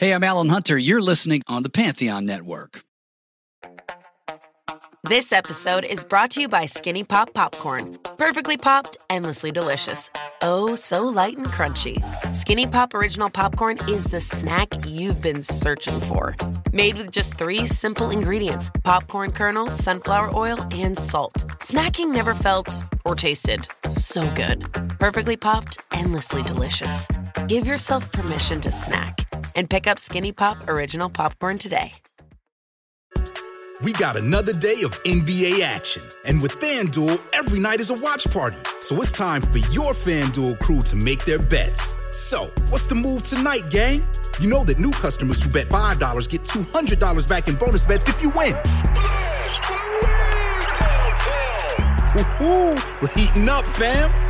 Hey, I'm Alan Hunter. You're listening on the Pantheon Network. This episode is brought to you by Skinny Pop Popcorn. Perfectly popped, endlessly delicious. Oh, so light and crunchy. Skinny Pop Original Popcorn is the snack you've been searching for. Made with just three simple ingredients popcorn kernels, sunflower oil, and salt. Snacking never felt or tasted so good. Perfectly popped, endlessly delicious. Give yourself permission to snack and pick up Skinny Pop Original Popcorn today. We got another day of NBA action. And with FanDuel, every night is a watch party. So it's time for your FanDuel crew to make their bets. So, what's the move tonight, gang? You know that new customers who bet $5 get $200 back in bonus bets if you win. Woo-hoo, we're heating up, fam.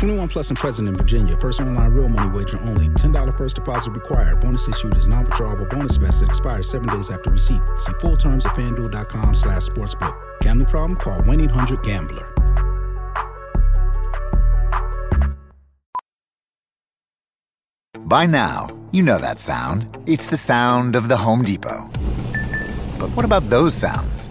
21 plus and present in Virginia. First online real money wager only. $10 first deposit required. Bonus issued is non-withdrawable bonus vest that expires seven days after receipt. See full terms at fanduel.com slash sportsbook. Gambling problem? Call 1-800-GAMBLER. By now, you know that sound. It's the sound of the Home Depot. But what about those sounds?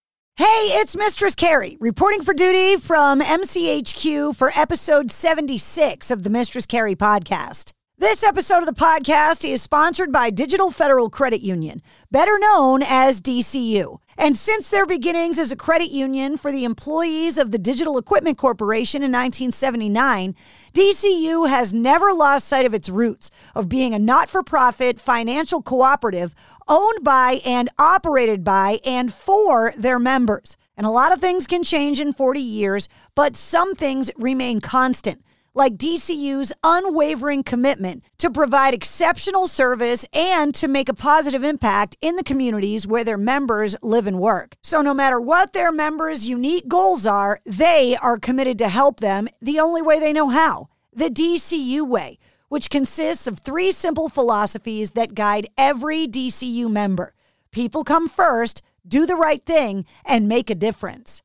Hey, it's Mistress Carrie reporting for duty from MCHQ for episode 76 of the Mistress Carrie podcast. This episode of the podcast is sponsored by Digital Federal Credit Union, better known as DCU. And since their beginnings as a credit union for the employees of the Digital Equipment Corporation in 1979, DCU has never lost sight of its roots of being a not for profit financial cooperative owned by and operated by and for their members. And a lot of things can change in 40 years, but some things remain constant like DCU's unwavering commitment to provide exceptional service and to make a positive impact in the communities where their members live and work. So, no matter what their members' unique goals are, they are committed to help them the only way they know how the DCU way, which consists of three simple philosophies that guide every DCU member people come first, do the right thing, and make a difference.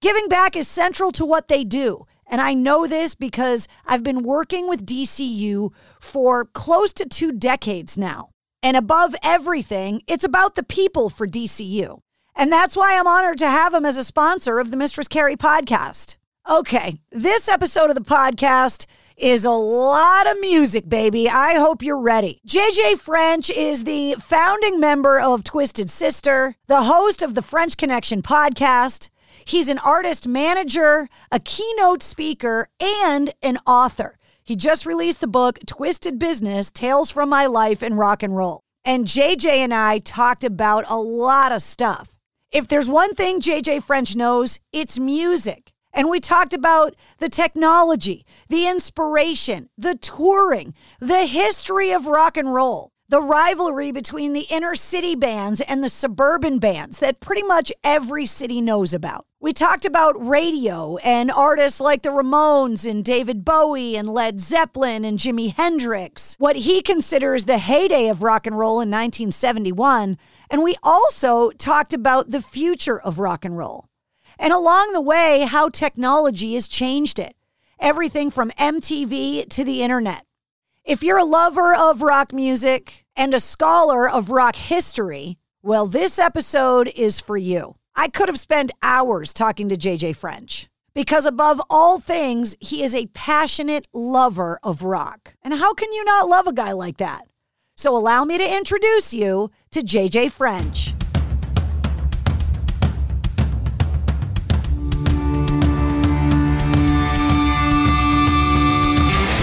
Giving back is central to what they do. And I know this because I've been working with DCU for close to two decades now. And above everything, it's about the people for DCU. And that's why I'm honored to have him as a sponsor of the Mistress Carrie podcast. Okay, this episode of the podcast is a lot of music, baby. I hope you're ready. JJ French is the founding member of Twisted Sister, the host of the French Connection podcast. He's an artist manager, a keynote speaker, and an author. He just released the book Twisted Business Tales from My Life in Rock and Roll. And JJ and I talked about a lot of stuff. If there's one thing JJ French knows, it's music. And we talked about the technology, the inspiration, the touring, the history of rock and roll the rivalry between the inner city bands and the suburban bands that pretty much every city knows about. We talked about radio and artists like the Ramones and David Bowie and Led Zeppelin and Jimi Hendrix, what he considers the heyday of rock and roll in 1971. And we also talked about the future of rock and roll. And along the way, how technology has changed it. Everything from MTV to the internet. If you're a lover of rock music and a scholar of rock history, well, this episode is for you. I could have spent hours talking to JJ French because, above all things, he is a passionate lover of rock. And how can you not love a guy like that? So, allow me to introduce you to JJ French.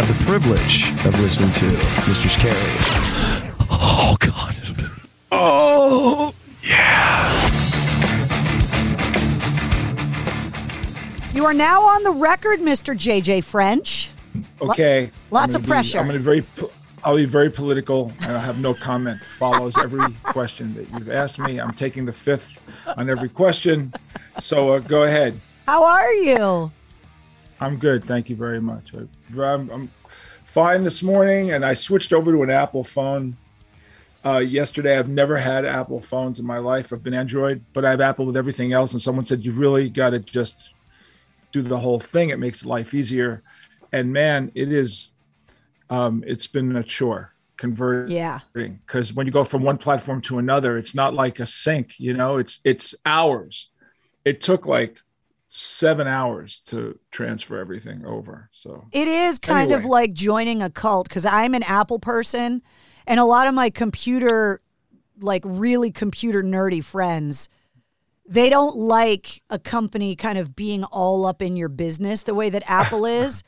have the privilege of listening to Mr. Carrie. Oh, God. Oh, yeah. You are now on the record, Mr. JJ French. Okay. Lots of gonna pressure. I'm going to very. po- I'll be very political, and I have no comment. Follows every question that you've asked me. I'm taking the fifth on every question. So uh, go ahead. How are you? I'm good. Thank you very much. I, I'm, I'm fine this morning, and I switched over to an Apple phone uh, yesterday. I've never had Apple phones in my life. I've been Android, but I have Apple with everything else. And someone said, You really got to just do the whole thing. It makes life easier. And man, it is, um, it's been a chore converting. Yeah. Because when you go from one platform to another, it's not like a sync, you know, it's, it's hours. It took like seven hours to transfer everything over. So It is kind of like joining a cult because I'm an Apple person, and a lot of my computer, like really computer nerdy friends, they don't like a company kind of being all up in your business the way that Apple is.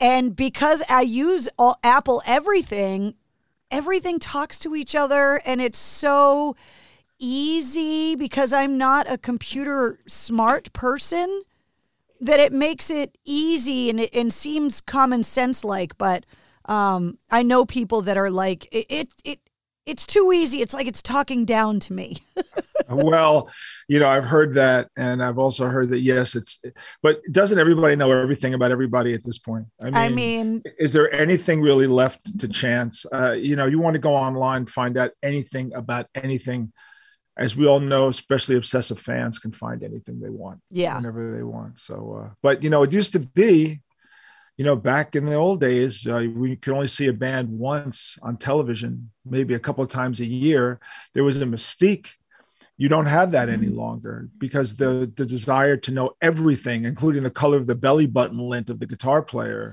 And because I use all, Apple everything, everything talks to each other, and it's so easy because I'm not a computer smart person that it makes it easy and it and seems common sense like but um i know people that are like it, it it it's too easy it's like it's talking down to me well, you know, I've heard that, and I've also heard that yes, it's. But doesn't everybody know everything about everybody at this point? I mean, I mean- is there anything really left to chance? Uh, you know, you want to go online, find out anything about anything. As we all know, especially obsessive fans can find anything they want, Yeah. whenever they want. So, uh, but you know, it used to be, you know, back in the old days, uh, we could only see a band once on television, maybe a couple of times a year. There was a mystique you don't have that any longer because the the desire to know everything including the color of the belly button lint of the guitar player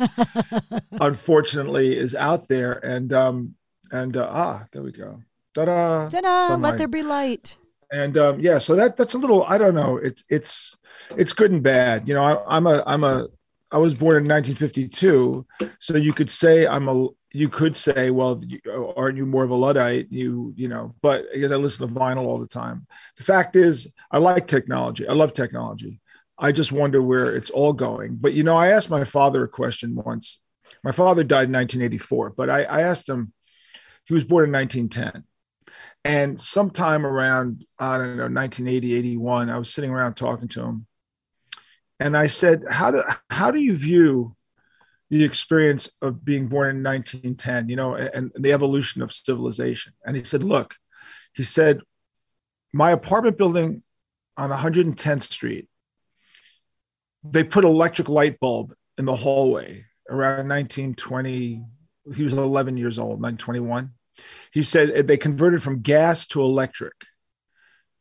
unfortunately is out there and um and uh, ah there we go ta-da. Ta-da, let there be light. And um yeah so that that's a little i don't know. It's it's it's good and bad. You know I, i'm a i'm a i was born in 1952 so you could say i'm a you could say well you, aren't you more of a luddite? You you know but because i listen to vinyl all the time. The fact is i like technology. I love technology. I just wonder where it's all going. But you know i asked my father a question once. My father died in 1984 but i, I asked him he was born in 1910 and sometime around, I don't know, 1980, 81, I was sitting around talking to him. And I said, How do how do you view the experience of being born in 1910, you know, and, and the evolution of civilization? And he said, Look, he said, my apartment building on 110th Street, they put electric light bulb in the hallway around 1920. He was 11 years old, 1921 he said eh, they converted from gas to electric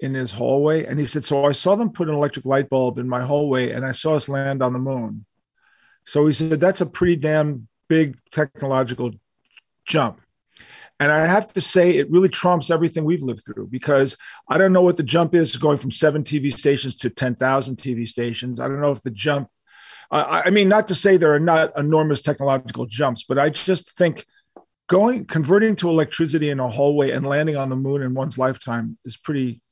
in his hallway. And he said so i saw them put an electric light bulb in my hallway and i saw us land on the moon. So he said that's a pretty damn big technological jump. And i have to say it really trumps everything we've lived through because i don't know what the jump is going from seven tv stations to 10000 tv stations. I don't know if the jump I I mean, not to say there are not enormous technological jumps, but I just think going converting to electricity in a hallway and landing on the moon in one's lifetime is pretty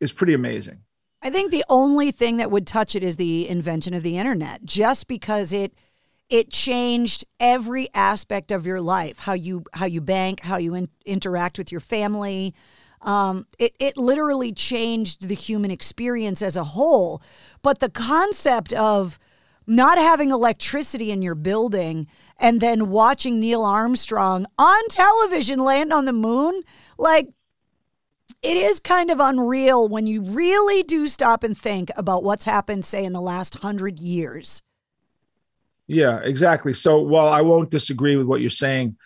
is pretty amazing. i think the only thing that would touch it is the invention of the internet just because it it changed every aspect of your life how you how you bank how you in, interact with your family um, it, it literally changed the human experience as a whole but the concept of not having electricity in your building and then watching neil armstrong on television land on the moon like it is kind of unreal when you really do stop and think about what's happened say in the last hundred years Yeah, exactly. So while I won't disagree with what you're saying,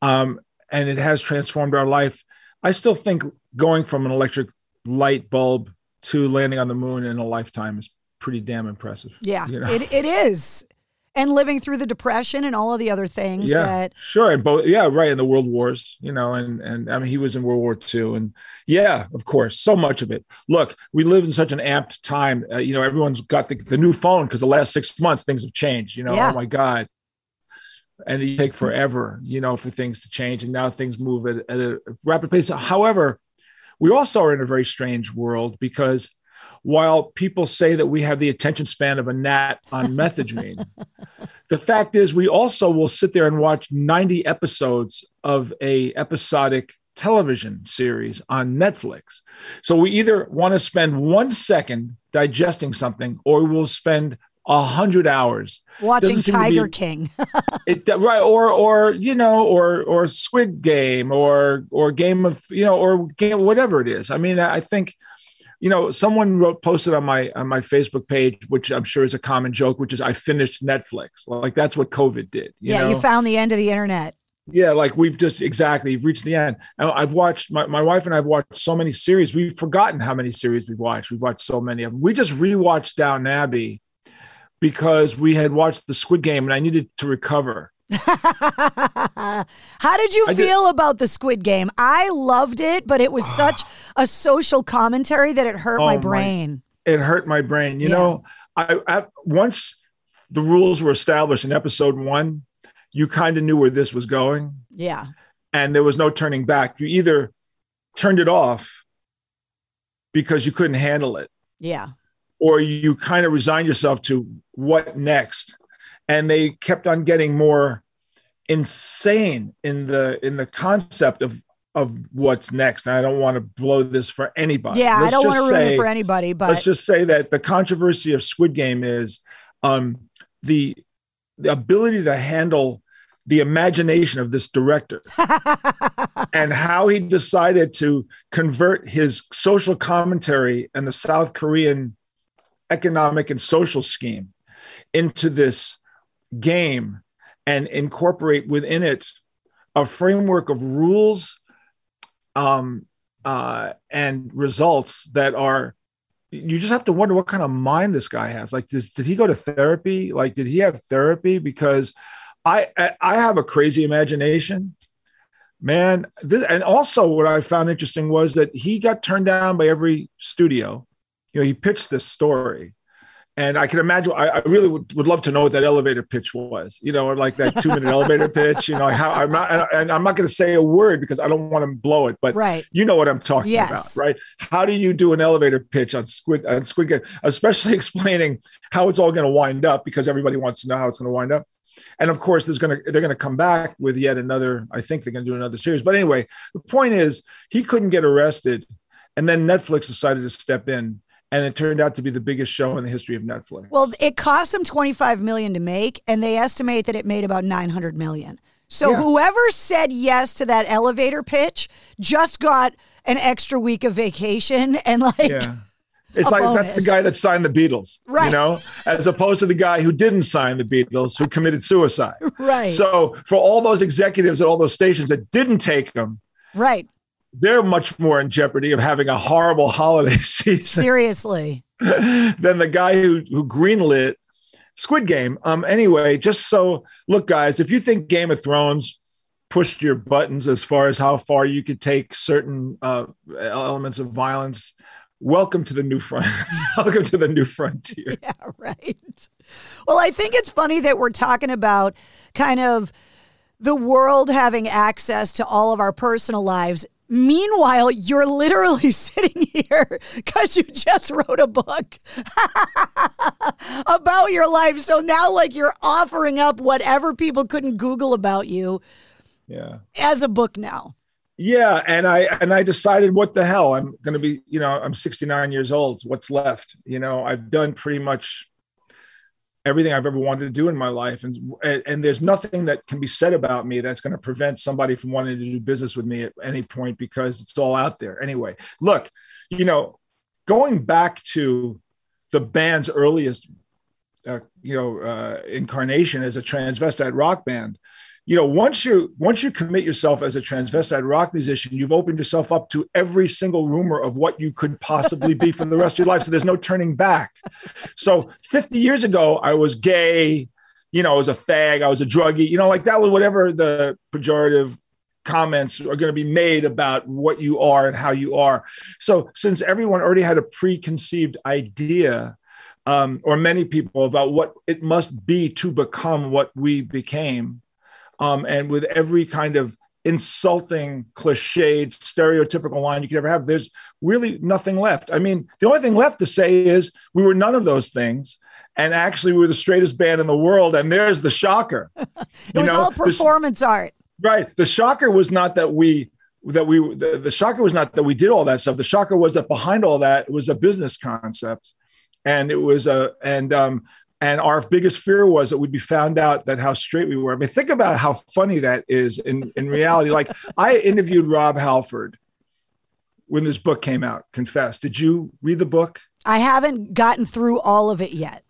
um, and it has transformed our life, I still think going from an electric light bulb to landing on the moon in a lifetime is pretty damn impressive. Yeah, you know? it, it is. And living through the depression and all of the other things yeah, that sure. And both, yeah, right. In the world wars, you know, and and I mean, he was in World War II, and yeah, of course, so much of it. Look, we live in such an amped time. Uh, you know, everyone's got the, the new phone because the last six months things have changed. You know, Yeah. oh my god, and it take forever, you know, for things to change, and now things move at, at a rapid pace. However, we also are in a very strange world because while people say that we have the attention span of a gnat on methadone, the fact is we also will sit there and watch 90 episodes of a episodic television series on Netflix. So we either want to spend one second digesting something or we'll spend a hundred hours watching to be- Tiger King. it right or or you know or or squid game or or game of you know or game whatever it is i mean i think you know someone wrote posted on my on my facebook page which i'm sure is a common joke which is i finished netflix. Like that's what covid did you yeah, know? you found the end of the internet. yeah like we've just exactly you've reached the end. And i've watched my, my wife and i've watched so many series. We've forgotten how many series we've watched. We've watched so many of them we just rewatched Downton Abbey because we had watched the squid game and i needed to recover How did you I did- feel about the Squid Game? I loved it, but it was such a social commentary that it hurt Oh, my my- brain. it hurt my brain. You Yeah. know, I, I once the rules were established in episode one, you kind of knew where this was going, Yeah. and there was no turning back. You either turned it off because you couldn't handle it, Yeah. or you kind of resigned yourself to what next. And they kept on getting more insane in the in the concept of of what's next. And I don't want to blow this for anybody. Yeah, I Let's don't want to ruin it for anybody, but let's just say that the controversy of Squid Game is um, the the ability to handle the imagination of this director and how he decided to convert his social commentary and the South Korean economic and social scheme into this game and incorporate within it a framework of rules um, uh, and results that are you just have to wonder what kind of mind this guy has. Like did, did he go to therapy? Like did he have therapy? Because i I- have a crazy imagination. Man this, and also what i found interesting was that he got turned down by every studio. You know he pitched this story and I can imagine. I, I really would, would love to know what that elevator pitch was. You know, like that two minute elevator pitch. You know, how I'm not, and- I'm not going to say a word because I don't want to blow it. But Right. you know what I'm talking Yes. about, right? How do you do an elevator pitch on Squid on Squid Game, especially explaining how it's all going to wind up because everybody wants to know how it's going to wind up. And of course, there's going to they're going to come back with yet another. I think they're going to do another series. But anyway, the point is he couldn't get arrested, and then Netflix decided to step in, and it turned out to be the biggest show in the history of Netflix. well, it cost them 25 million to make and they estimate that it made about 900 million. So Yeah. whoever said yes to that elevator pitch just got an extra week of vacation and like yeah. It's like that's the guy that signed the Beatles, Right. you know, as opposed to the guy who didn't sign the Beatles, who committed suicide. Right. So for all those executives at all those stations that didn't take them, right. They're much more in jeopardy of having a horrible holiday season Seriously. than the guy who who greenlit Squid Game. Um. Anyway, just so look, guys, if you think Game of Thrones pushed your buttons as far as how far you could take certain uh, elements of violence, welcome to the new front. welcome to the new frontier. Yeah, right. Well, I think it's funny that we're talking about kind of the world having access to all of our personal lives. Meanwhile, you're literally sitting here because you just wrote a book about your life. So now, like, you're offering up whatever people couldn't Google about you Yeah. as a book now. Yeah, and I and I decided what the hell I'm going to be. You know, I'm 69 years old. What's left? You know, I've done pretty much everything I've ever wanted to do in my life, and and there's nothing that can be said about me that's going to prevent somebody from wanting to do business with me at any point because it's all out there anyway. Look, you know, going back to the band's earliest, uh, you know, uh, incarnation as a transvestite rock band you know once you once you commit yourself as a transvestite rock musician you've opened yourself up to every single rumor of what you could possibly be for the rest of your life. So there's no turning back. So 50 years ago i was gay you know i was a fag i was a druggie you know like that was whatever the pejorative comments are going to be made about what you are and how you are. So since everyone already had a preconceived idea um, or many people about what it must be to become what we became um, and with every kind of insulting, cliched, stereotypical line you could ever have, there's really nothing left. I mean, the only thing left to say is we were none of those things. And actually, we were the straightest band in the world. And there's the shocker. it was all performance the, art. Right. The shocker was not that we that we the, the shocker was not that we did all that stuff. The shocker was that behind all that was a business concept, and it was a and um and our biggest fear was that we'd be found out that how straight we were. I mean, think about how funny that is in, in reality. Like I interviewed Rob Halford when this book came out, Confess. Did you read the book? I haven't gotten through all of it yet.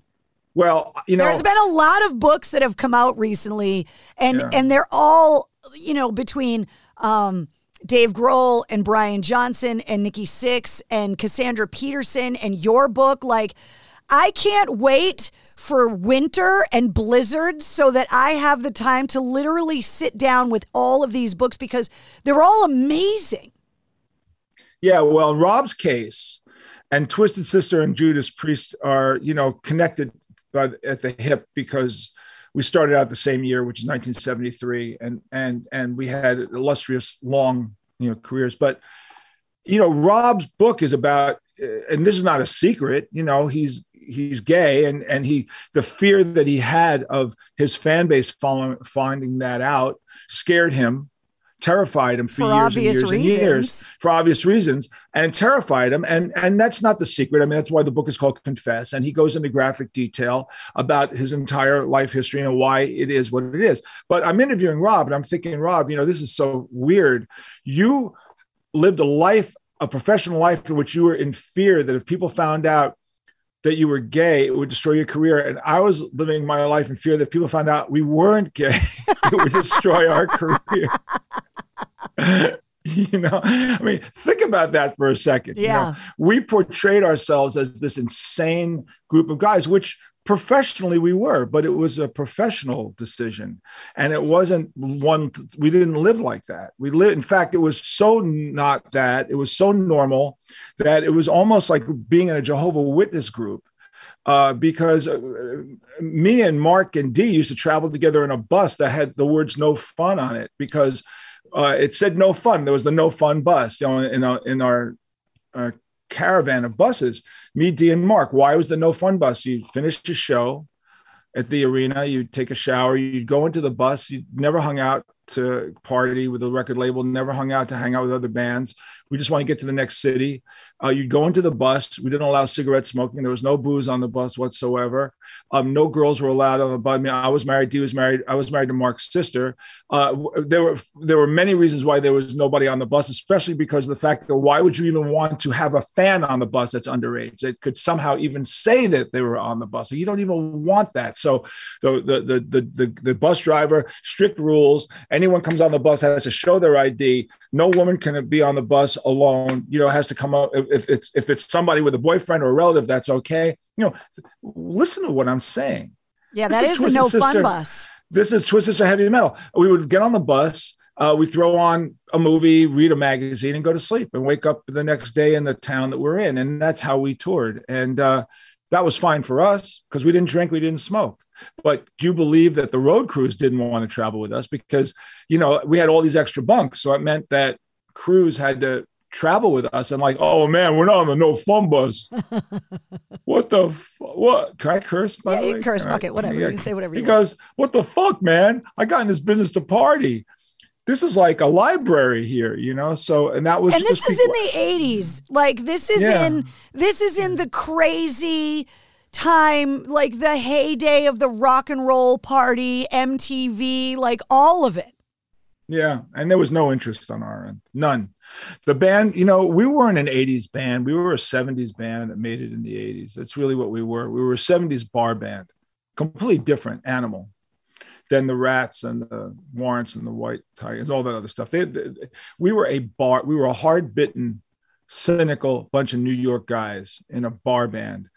Well, you know, there's been a lot of books that have come out recently, and Yeah. and they're all you know between um, Dave Grohl and Brian Johnson and Nikki Sixx and Cassandra Peterson and your book. Like, I can't wait for winter and blizzards so that I have the time to literally sit down with all of these books because they're all amazing. Yeah, well, Rob's case, and Twisted Sister and Judas Priest are, you know, connected by, at the hip because we started out the same year, which is 1973, and and and we had illustrious long, you know, careers. But you know, Rob's book is about, and this is not a secret. You know, he's he's gay, and and he the fear that he had of his fan base following finding that out scared him terrified him for, For years and years and years for obvious reasons and terrified him and and that's not the secret. I mean that's why the book is called confess and he goes into graphic detail about his entire life history and why it is what it is. But i'm interviewing rob and i'm thinking rob you know this is so weird. You lived a life a professional life in which you were in fear that if people found out that you were gay, it would destroy your career. And I was living my life in fear that if people found out we weren't gay, it would destroy our career. you know, I mean, think about that for a second. you know. Yeah. we portrayed ourselves as this insane group of guys, which professionally we were, but it was a professional decision. And it wasn't one, we didn't live like that. We lived, in fact, it was so not that, it was so normal that it was almost like being in a Jehovah Witness group. Uh, because uh, me and Mark and Dee used to travel together in a bus that had the words "no fun" on it because uh, it said "no fun." There was the "no fun" bus, you know, in our in our uh, caravan of buses. Me, Dee, and Mark. Why was the "no fun" bus? You finished your show at the arena, you'd take a shower, you'd go into the bus. You never hung out to party with a record label, never hung out to hang out with other bands. We just want to get to the next city. Uh, you'd go into the bus. We didn't allow cigarette smoking. There was no booze on the bus whatsoever. Um, no girls were allowed on the bus. I mean, I was married. Dee was married. I was married to Mark's sister. Uh, there were there were many reasons why there was nobody on the bus, especially because of the fact that why would you even want to have a fan on the bus that's underage? That could somehow even say that they were on the bus. You don't even want that. So the the the the, the, the bus driver strict rules. Anyone comes on the bus has to show their ID. No woman can be on the bus alone. You know, has to come up if it's if it's somebody with a boyfriend or a relative. That's okay. You know, listen to what I'm saying. Yeah, This that is is the no fun Sister. bus. This is Twisted Sister Heavy Metal. We would get on the bus. Uh, we throw on a movie, read a magazine, and go to sleep, and wake up the next day in the town that we're in. And that's how we toured. And uh, that was fine for us because we didn't drink, we didn't smoke. But do you believe that the road crews didn't want to travel with us because you know we had all these extra bunks? So it meant that crews had to travel with us and like, oh man, we're not on the no fun bus. what the f- what? Can I curse? By Yeah, you way? curse, fuck it, whatever. You can say whatever He want. goes, what the fuck, man? I got in this business to party. This is like a library here, you know. So and that was and this is people- in the 80s like this is Yeah. in this is in the crazy time like the heyday of the rock and roll party mtv like all of it Yeah, and there was no interest on our end, none. The band, you know, we weren't an '80s band. We were a '70s band that made it in the '80s. That's really what we were. We were a '70s bar band, completely different animal than the Rats and the Warrants and the White Tigers, all that other stuff. They, they- we were a bar. We were a hard-bitten, cynical bunch of New York guys in a bar band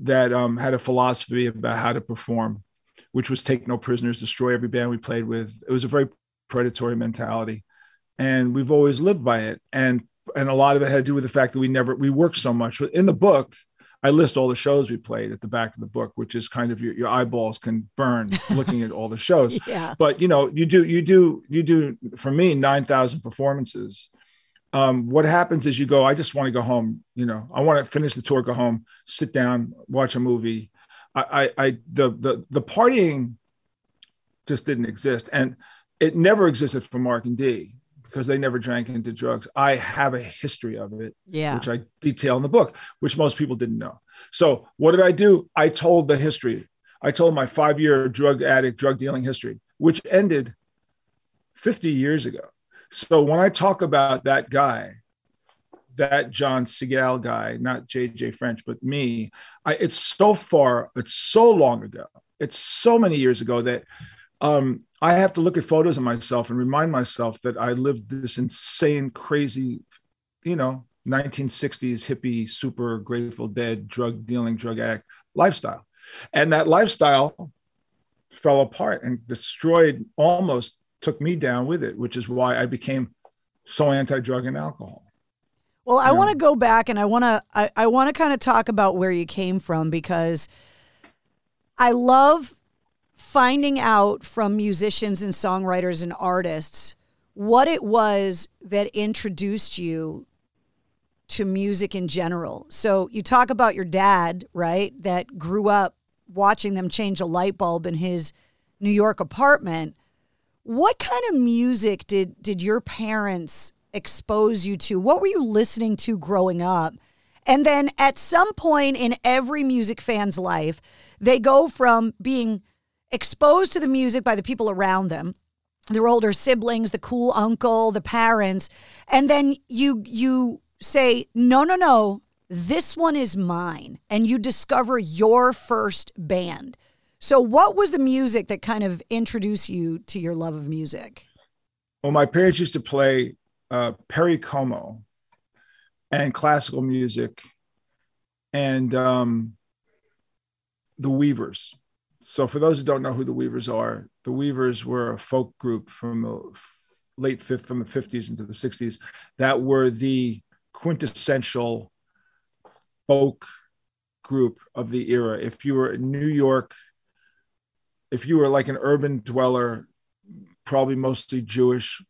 that um, had a philosophy about how to perform, which was take no prisoners, destroy every band we played with. It was a very predatory mentality and we've always lived by it and and a lot of it had to do with the fact that we never we worked so much in the book i list all the shows we played at the back of the book which is kind of your, your eyeballs can burn looking at all the shows Yeah. but you know you do you do you do for me 9000 performances um, what happens is you go i just want to go home you know i want to finish the tour go home sit down watch a movie. I i, I the the the partying just didn't exist and it never existed for mark and Dee because they never drank into drugs. I have a history of it Yeah. which i detail in the book which most people didn't know. So what did i do? I told the history. I told my five year drug addict drug dealing history which ended 50 years ago so when i talk about that guy that John Segall guy, not JJ French, but me. I, it's so far, it's so long ago. It's so many years ago that um, I have to look at photos of myself and remind myself that I lived this insane, crazy, you know, 1960s hippie, super grateful dead, drug dealing, drug addict lifestyle. And that lifestyle fell apart and destroyed, almost took me down with it, which is why I became so anti drug and alcohol. Well, I want to go back and I want to I, I want to kind of talk about where you came from because I love finding out from musicians and songwriters and artists what it was that introduced you to music in general. So you talk about your dad, right? That grew up watching them change a light bulb in his New York apartment. What kind of music did did your parents expose you to? What were you listening to growing up? And then at some point in every music fan's life, they go from being exposed to the music by the people around them, their older siblings, the cool uncle, the parents, and then you you say, "No, no, no, this one is mine." And you discover your first band. So what was the music that kind of introduced you to your love of music? Well, my parents used to play uh, Perry Como and classical music and um, the Weavers. So, for those who don't know who the Weavers are, the Weavers were a folk group from the late fifth, from the 50s into the 60s that were the quintessential folk group of the era. If you were in New York, if you were like an urban dweller, probably mostly Jewish,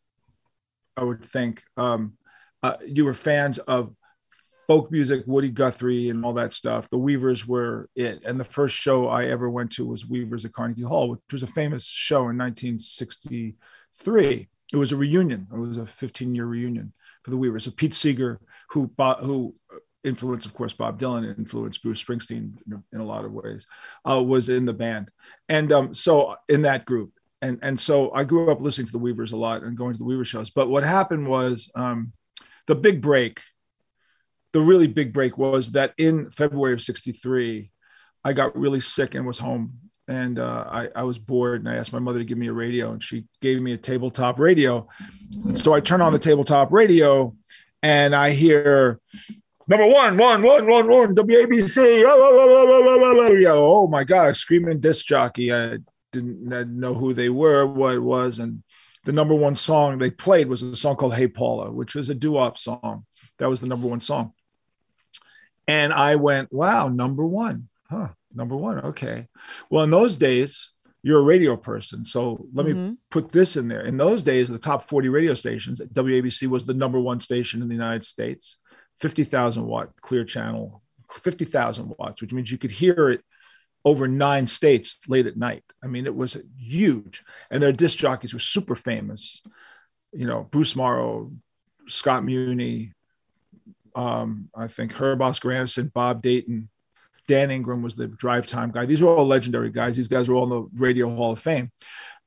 I would think. Um, uh, you were fans of folk music, Woody Guthrie, and all that stuff. The Weavers were it. And the first show I ever went to was Weavers at Carnegie Hall, which was a famous show in 1963. It was a reunion. It was a 15 year reunion for the Weavers. So Pete Seeger, who who influenced, of course, Bob Dylan, influenced Bruce Springsteen in, a lot of ways, uh, was in the band. And um, so in that group, and and so I grew up listening to the Weavers a lot and going to the Weaver shows. But what happened was um, the big break. The really big break was that in February of '63, I got really sick and was home, and uh, I, I was bored, and I asked my mother to give me a radio, and she gave me a tabletop radio. So I turn on the tabletop radio, and I hear number one, one, one, one, one, WABC. Oh, my God, screaming disc jockey. I didn't, I didn't know who they were, what it was. And the number one song they played was a song called Hey Paula, which was a doo-wop song. That was the number one song. And I went, wow, number one. Huh, number one. Okay. Well, in those days, you're a radio person. So let Mm-hmm. me put this in there. In those days, the top 40 radio stations, WABC was the number one station in the United States, 50,000 watt clear channel, 50,000 watts, which means you could hear it over nine states late at night. I mean, it was huge. And their disc jockeys were super famous. You know, Bruce Morrow, Scott Muni, um, I think Herb Oscar Anderson, Bob Dayton, Dan Ingram was the drive time guy. These were all legendary guys. These guys were all in the Radio Hall of Fame.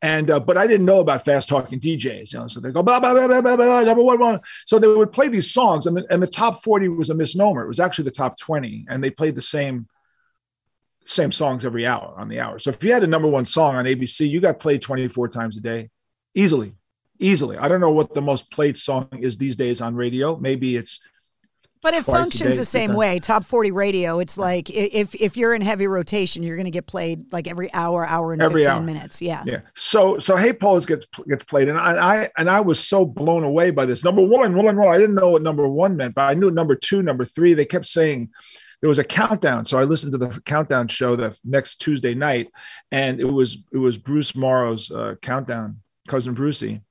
And uh, but I didn't know about fast talking DJs, you know. So they go blah blah blah blah blah blah number one. So they would play these songs, and the, and the top forty was a misnomer. It was actually the top twenty, and they played the same same songs every hour on the hour. So if you had a number one song on ABC, you got played twenty four times a day, easily, easily. I don't know what the most played song is these days on radio. Maybe it's But it functions the same way. Top 40 radio, it's like if if you're in heavy rotation, you're going to get played like every hour, hour and Every 15 hour. minutes. Yeah. Yeah. So so Hey Paula's gets gets played, and I, I and I was so blown away by this. Number one, one, one. I didn't know what number one meant, but I knew number two, number three. They kept saying there was a countdown. So I listened to the countdown show the next Tuesday night, and it was it was Bruce Morrow's uh, countdown, cousin Brucey.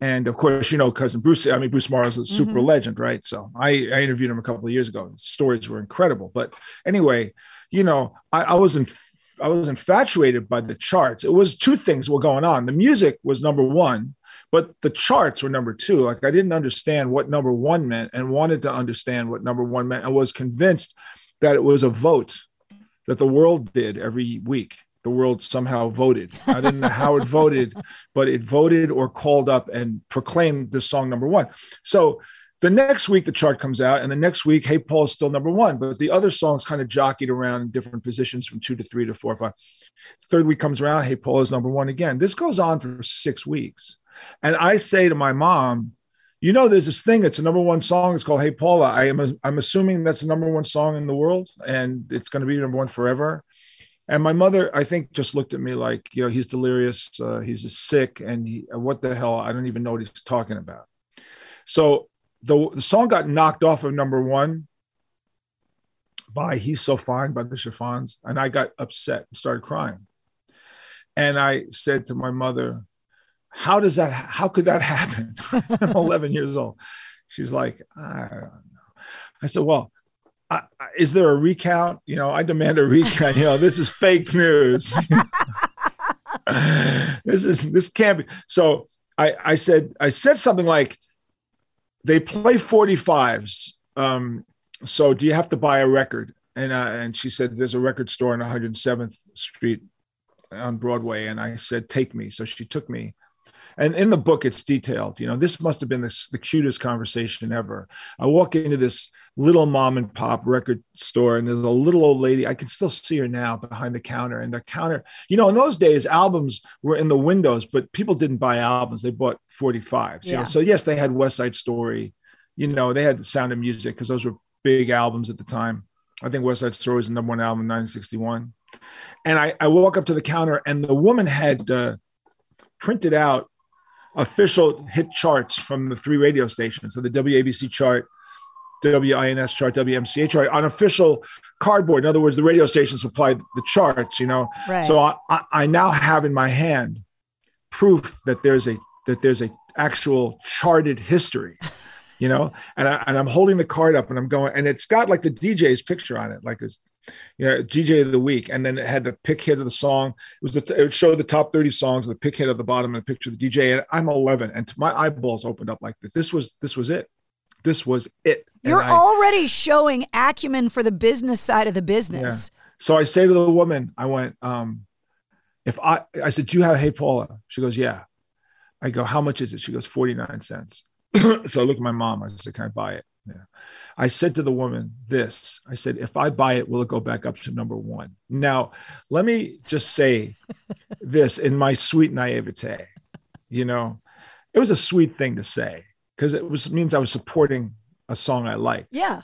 And of course, you know, cousin Bruce, I mean, Bruce Morrow's a super Mhm. legend, right? So I, I interviewed him a couple of years ago. His stories were incredible. But anyway, you know, I, I was in, I was infatuated by the charts. It was two things were going on. The music was number one, but the charts were number two. Like I didn't understand what number one meant and wanted to understand what number one meant. I was convinced that it was a vote that the world did every week. The world somehow voted. I didn't know how it voted, but it voted or called up and proclaimed this song number one. So the next week the chart comes out, and the next week, Hey Paula is still number one, but the other songs kind of jockeyed around in different positions from two to three to four or five. Third week comes around, Hey Paula is number one again. This goes on for six weeks. And I say to my mom, you know, there's this thing. It's a number one song. It's called "Hey Paula." I am. I'm assuming that's the number one song in the world, and it's going to be number one forever. And my mother, I think, just looked at me like, you know, he's delirious. Uh, he's sick, and he, what the hell? I don't even know what he's talking about. So the the song got knocked off of number one by "He's So Fine" by the Chiffons, and I got upset and started crying. And I said to my mother, how does that how could that happen i'm 11 years old she's like i don't know i said well I, is there a recount? You know i demand a recount. You know this is fake news. This is this can't be. So i i said i said something like they play 45s um so do you have to buy a record? And uh, and she said there's a record store on 107th street on broadway. And i said take me. So she took me. And in the book it's detailed. You know this must have been this, the cutest conversation ever. I walk into this little mom and pop record store and there's a little old lady i can still see her now behind the counter and the counter you know in those days albums were in the windows but people didn't buy albums they bought 45s you know Yeah. so yes they had west side story you know they had the sound of music because those were big albums at the time i think west side story was the number one album in 1961 and I, I walk up to the counter and the woman had uh, printed out official hit charts from the three radio stations. So the WABC chart, WINS chart, WMCA chart on official cardboard. In other words, the radio station supplied the charts, you know. Right. So I, I, now have in my hand proof that there's a that there's a actual charted history. You know, and I and I'm holding the card up and I'm going, and it's got like the DJ's picture on it, like it's you know, DJ of the week, and then it had the pick hit of the song. It was the, it would show the top 30 songs, the pick hit at the bottom, and a picture of the DJ. And I'm 11, and my eyeballs opened up like this. This was this was it. This was it. You're I- already showing acumen for the business side of the business. So I say to the woman, I went, um, if I, I said, do you have Hey Paula? She goes, yeah. I go, how much is it? She goes, 49 cents. so I look at my mom. I said, can I buy it? Yeah. I said to the woman this, I said, if I buy it, will it go back up to number one? Now, let me just say this in my sweet naivete, you know, it was a sweet thing to say because it was means I was supporting a song I liked. Yeah.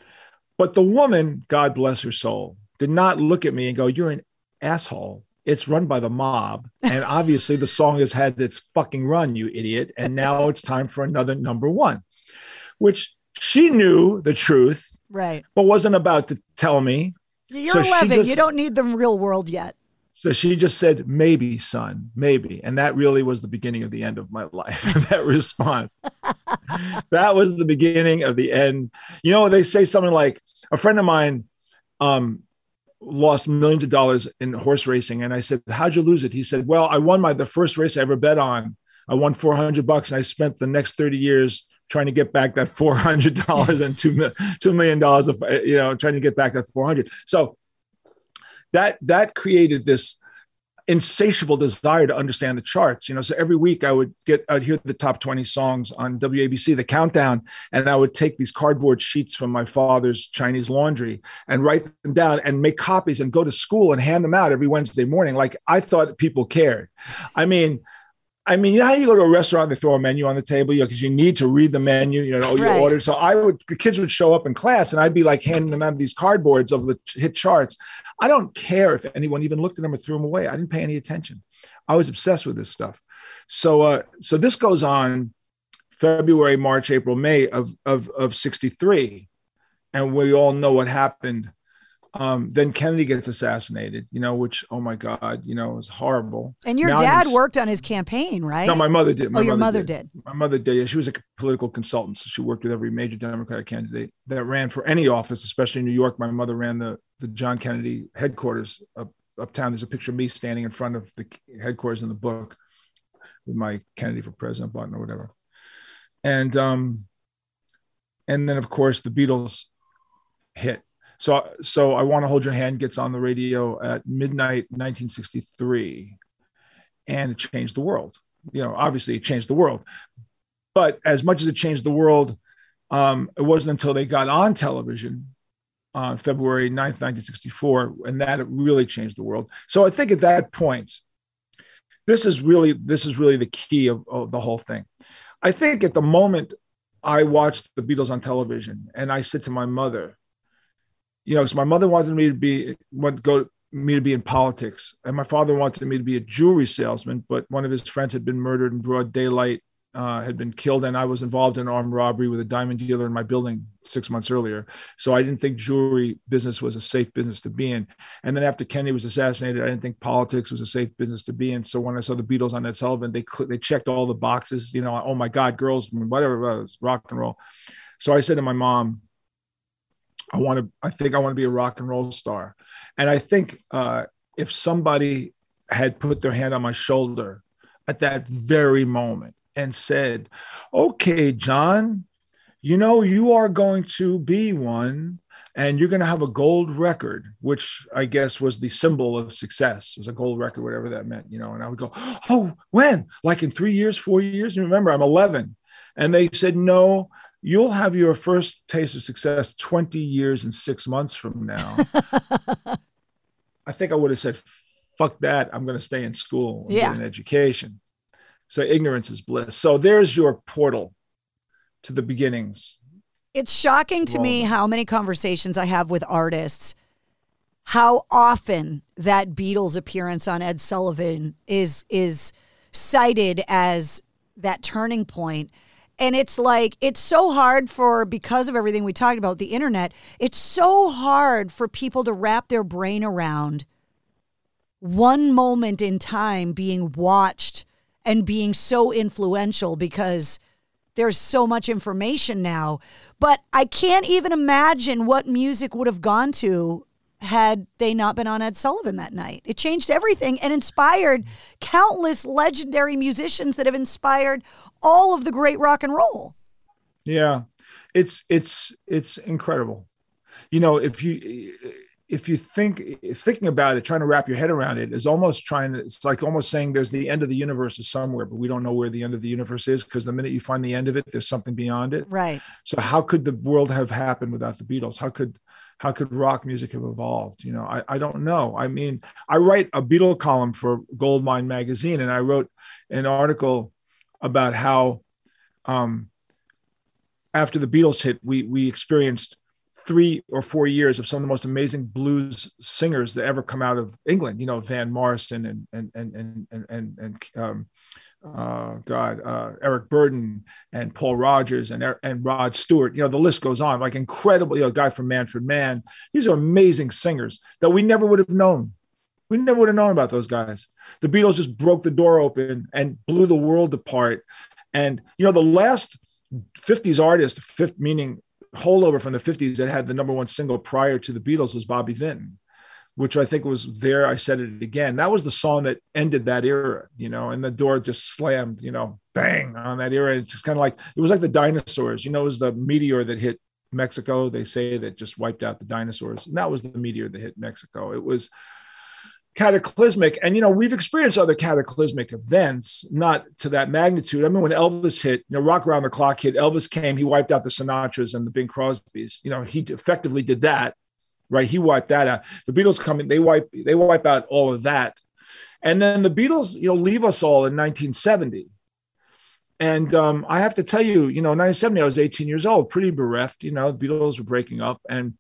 But the woman, God bless her soul, did not look at me and go, You're an asshole. It's run by the mob. And obviously, the song has had its fucking run, you idiot. And now it's time for another number one, which she knew the truth, Right. but wasn't about to tell me. You're So 11. just- you don't need the real world yet. So she just said, maybe, son, maybe. And that really was the beginning of the end of my life. that response. That was the beginning of the end. You know, they say something like a friend of mine um, lost millions of dollars in horse racing. And I said, How'd you lose it? He said, Well, I won my the first race I ever bet on. I won 400 bucks. And I spent the next 30 years trying to get back that $400 and two, $2 million of, you know, trying to get back that 400. So that, that created this insatiable desire to understand the charts you know? So every week i would get i'd hear the top 20 songs on wabc the countdown and i would take these cardboard sheets from my father's chinese laundry and write them down and make copies and go to school and hand them out every wednesday morning like i thought people cared. I mean I mean, you know how you go to a restaurant, they throw a menu on the table, you know, because you need to read the menu, you know, your right. order. So I would, the kids would show up in class and I'd be like handing them out these cardboards of the hit charts. I don't care if anyone even looked at them or threw them away. I didn't pay any attention. I was obsessed with this stuff. So, uh, so this goes on February, March, April, May of, of, of 63. And we all know what happened um, then Kennedy gets assassinated, you know, which, oh my God, you know, was horrible. And your now dad worked on his campaign, right? No, my mother did. My oh, your mother, mother did. did. My mother did. Yeah, she was a political consultant. So she worked with every major Democratic candidate that ran for any office, especially in New York. My mother ran the, the John Kennedy headquarters up, uptown. There's a picture of me standing in front of the headquarters in the book with my Kennedy for president button or whatever. And, um, and then of course the Beatles hit so, so I want to hold your hand gets on the radio at midnight, 1963, and it changed the world. You know, obviously it changed the world, but as much as it changed the world, um, it wasn't until they got on television on February 9th, 1964, and that really changed the world. So I think at that point, this is really this is really the key of, of the whole thing. I think at the moment I watched the Beatles on television, and I said to my mother, you know, so my mother wanted me to be want go me to be in politics, and my father wanted me to be a jewelry salesman. But one of his friends had been murdered in broad daylight, uh, had been killed, and I was involved in an armed robbery with a diamond dealer in my building six months earlier. So I didn't think jewelry business was a safe business to be in. And then after Kennedy was assassinated, I didn't think politics was a safe business to be in. So when I saw the Beatles on Ed Sullivan, they they checked all the boxes. You know, oh my God, girls, whatever, rock and roll. So I said to my mom, I want to, I think I want to be a rock and roll star. And I think uh, if somebody had put their hand on my shoulder at that very moment and said, okay, John, you know, you are going to be one and you're going to have a gold record, which I guess was the symbol of success. It was a gold record, whatever that meant, you know. And I would go, Oh, when? Like in three years, four years? And remember, I'm 11. And they said, No, you'll have your first taste of success 20 years and six months from now. I think I would have said, fuck that. I'm going to stay in school and yeah. get an education. So ignorance is bliss. So there's your portal to the beginnings. It's shocking to me how many conversations I have with artists, how often that Beatles appearance on Ed Sullivan is is cited as that turning point and it's like, it's so hard for, because of everything we talked about, the internet, it's so hard for people to wrap their brain around one moment in time being watched and being so influential because there's so much information now. But I can't even imagine what music would have gone to had they not been on Ed Sullivan that night. It changed everything and inspired countless legendary musicians that have inspired all of the great rock and roll. Yeah. It's it's it's incredible. You know, if you if you think thinking about it, trying to wrap your head around it is almost trying to it's like almost saying there's the end of the universe is somewhere, but we don't know where the end of the universe is because the minute you find the end of it, there's something beyond it. Right. So how could the world have happened without the Beatles? How could how could rock music have evolved? You know, I, I don't know. I mean, I write a Beatle column for Goldmine magazine, and I wrote an article about how um, after the Beatles hit, we we experienced three or four years of some of the most amazing blues singers that ever come out of England. You know, Van Morrison and and and and and and, um, uh, God, uh, Eric Burdon and Paul Rodgers and and Rod Stewart. You know, the list goes on. Like incredible, you know, guy from Manfred Mann. These are amazing singers that we never would have known. We never would have known about those guys. The Beatles just broke the door open and blew the world apart. And you know, the last 50s artist, fifth meaning holdover from the 50s that had the number one single prior to the Beatles was Bobby Vinton, which I think was there. I said it again. That was the song that ended that era, you know, and the door just slammed, you know, bang on that era. It's just kind of like it was like the dinosaurs, you know, it was the meteor that hit Mexico. They say that just wiped out the dinosaurs. And that was the meteor that hit Mexico. It was cataclysmic. And, you know, we've experienced other cataclysmic events, not to that magnitude. I mean, when Elvis hit, you know, Rock Around the Clock hit, Elvis came, he wiped out the Sinatras and the Bing Crosbys. You know, he effectively did that, right? He wiped that out. The Beatles come in, they wipe, they wipe out all of that. And then the Beatles, you know, leave us all in 1970. And um, I have to tell you, you know, 1970, I was 18 years old, pretty bereft. You know, the Beatles were breaking up, and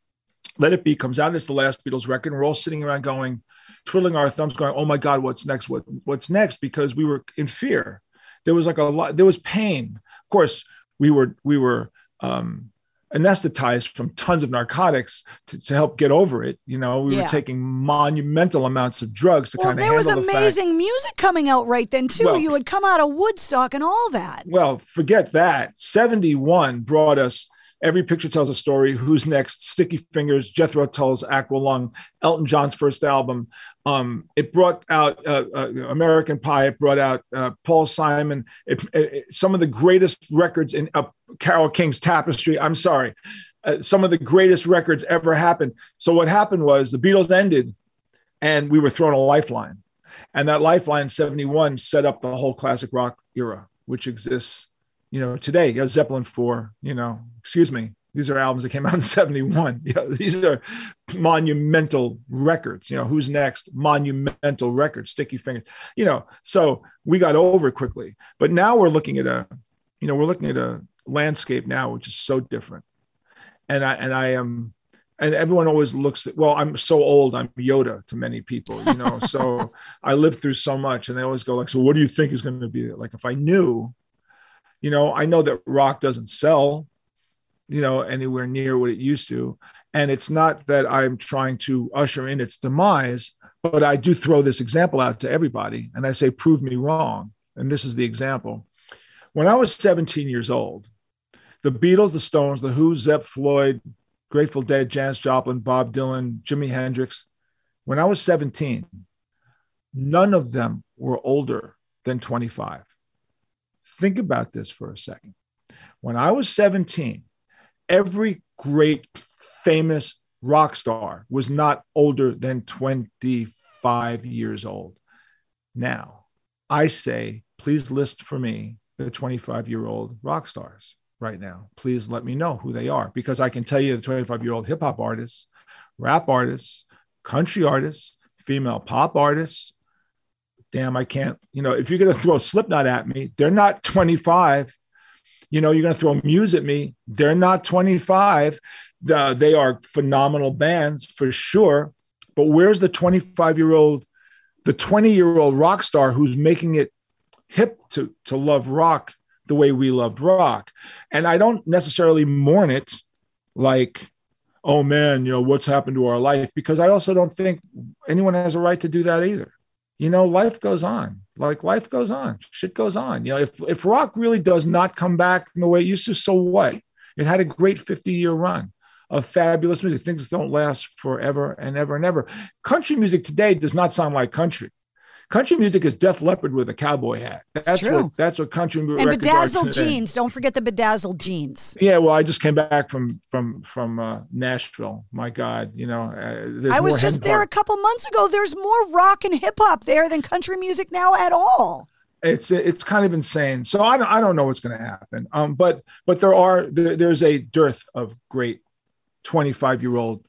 Let It Be comes out. It's the last Beatles record. And we're all sitting around going, twiddling our thumbs, going, "Oh my God, what's next? What what's next?" Because we were in fear. There was like a lot. There was pain. Of course, we were we were um, anesthetized from tons of narcotics to, to help get over it. You know, we Yeah. were taking monumental amounts of drugs to Well, kind of there was handle the fact- amazing music coming out right then too. Well- you had come out of Woodstock and all that. Well, forget that. 71 brought us Every Picture Tells a Story, Who's Next, Sticky Fingers, Jethro Tull's Aqualung, Elton John's first album. Um, it brought out uh, uh, American Pie. It brought out uh, Paul Simon. It, it- some of the greatest records in Carole King's Tapestry. I'm sorry. Uh, some of the greatest records ever happened. So what happened was the Beatles ended and we were thrown a lifeline. And that lifeline 71 set up the whole classic rock era, which exists, you know, today. You got Zeppelin 4, you know, excuse me. These are albums that came out in 71. You know, these are monumental records. You know, who's next? Monumental records, Sticky Fingers. You know, so we got over it quickly. But now we're looking at a, you know, we're looking at a landscape now, which is so different. And I and I am and everyone always looks at well i'm so old i'm yoda to many people you know so i lived through so much and they always go like so what do you think is going to be like if i knew you know i know that rock doesn't sell you know anywhere near what it used to and it's not that i'm trying to usher in its demise but i do throw this example out to everybody and i say prove me wrong and this is the example when i was 17 years old the beatles the stones the who zep floyd Grateful Dead, Janis Joplin, Bob Dylan, Jimi Hendrix. When I was 17, none of them were older than 25. Think about this for a second. When I was 17, every great famous rock star was not older than 25 years old. Now, I say, please list for me the 25 year old rock stars right now. Please let me know who they are because I can tell you the 25 year old hip hop artists, rap artists, country artists, female pop artists. Damn, I can't, you know, if you're going to throw Slipknot at me, they're not 25. You know, you're going to throw Muse at me, they're not 25. The, they are phenomenal bands for sure. But where's the 25 year old, the 20 year old rock star who's making it hip to, to love rock the way we loved rock. And I don't necessarily mourn it like, oh man, you know, what's happened to our life? Because I also don't think anyone has a right to do that either. You know, life goes on. Like life goes on. Shit goes on. You know, if if rock really does not come back in the way it used to, so what? It had a great 50 year run of fabulous music. Things don't last forever and ever and ever. Country music today does not sound like country. Country music is Def Leppard with a cowboy hat. That's true. what that's what country music. And bedazzled jeans. Don't forget the bedazzled jeans. Yeah, well, I just came back from from from uh, Nashville. My God, you know, uh, I was just there a couple months ago. There's more rock and hip hop there than country music now at all. It's it's kind of insane. So I don't I don't know what's going to happen. Um, but but there are there, there's a dearth of great 25 year old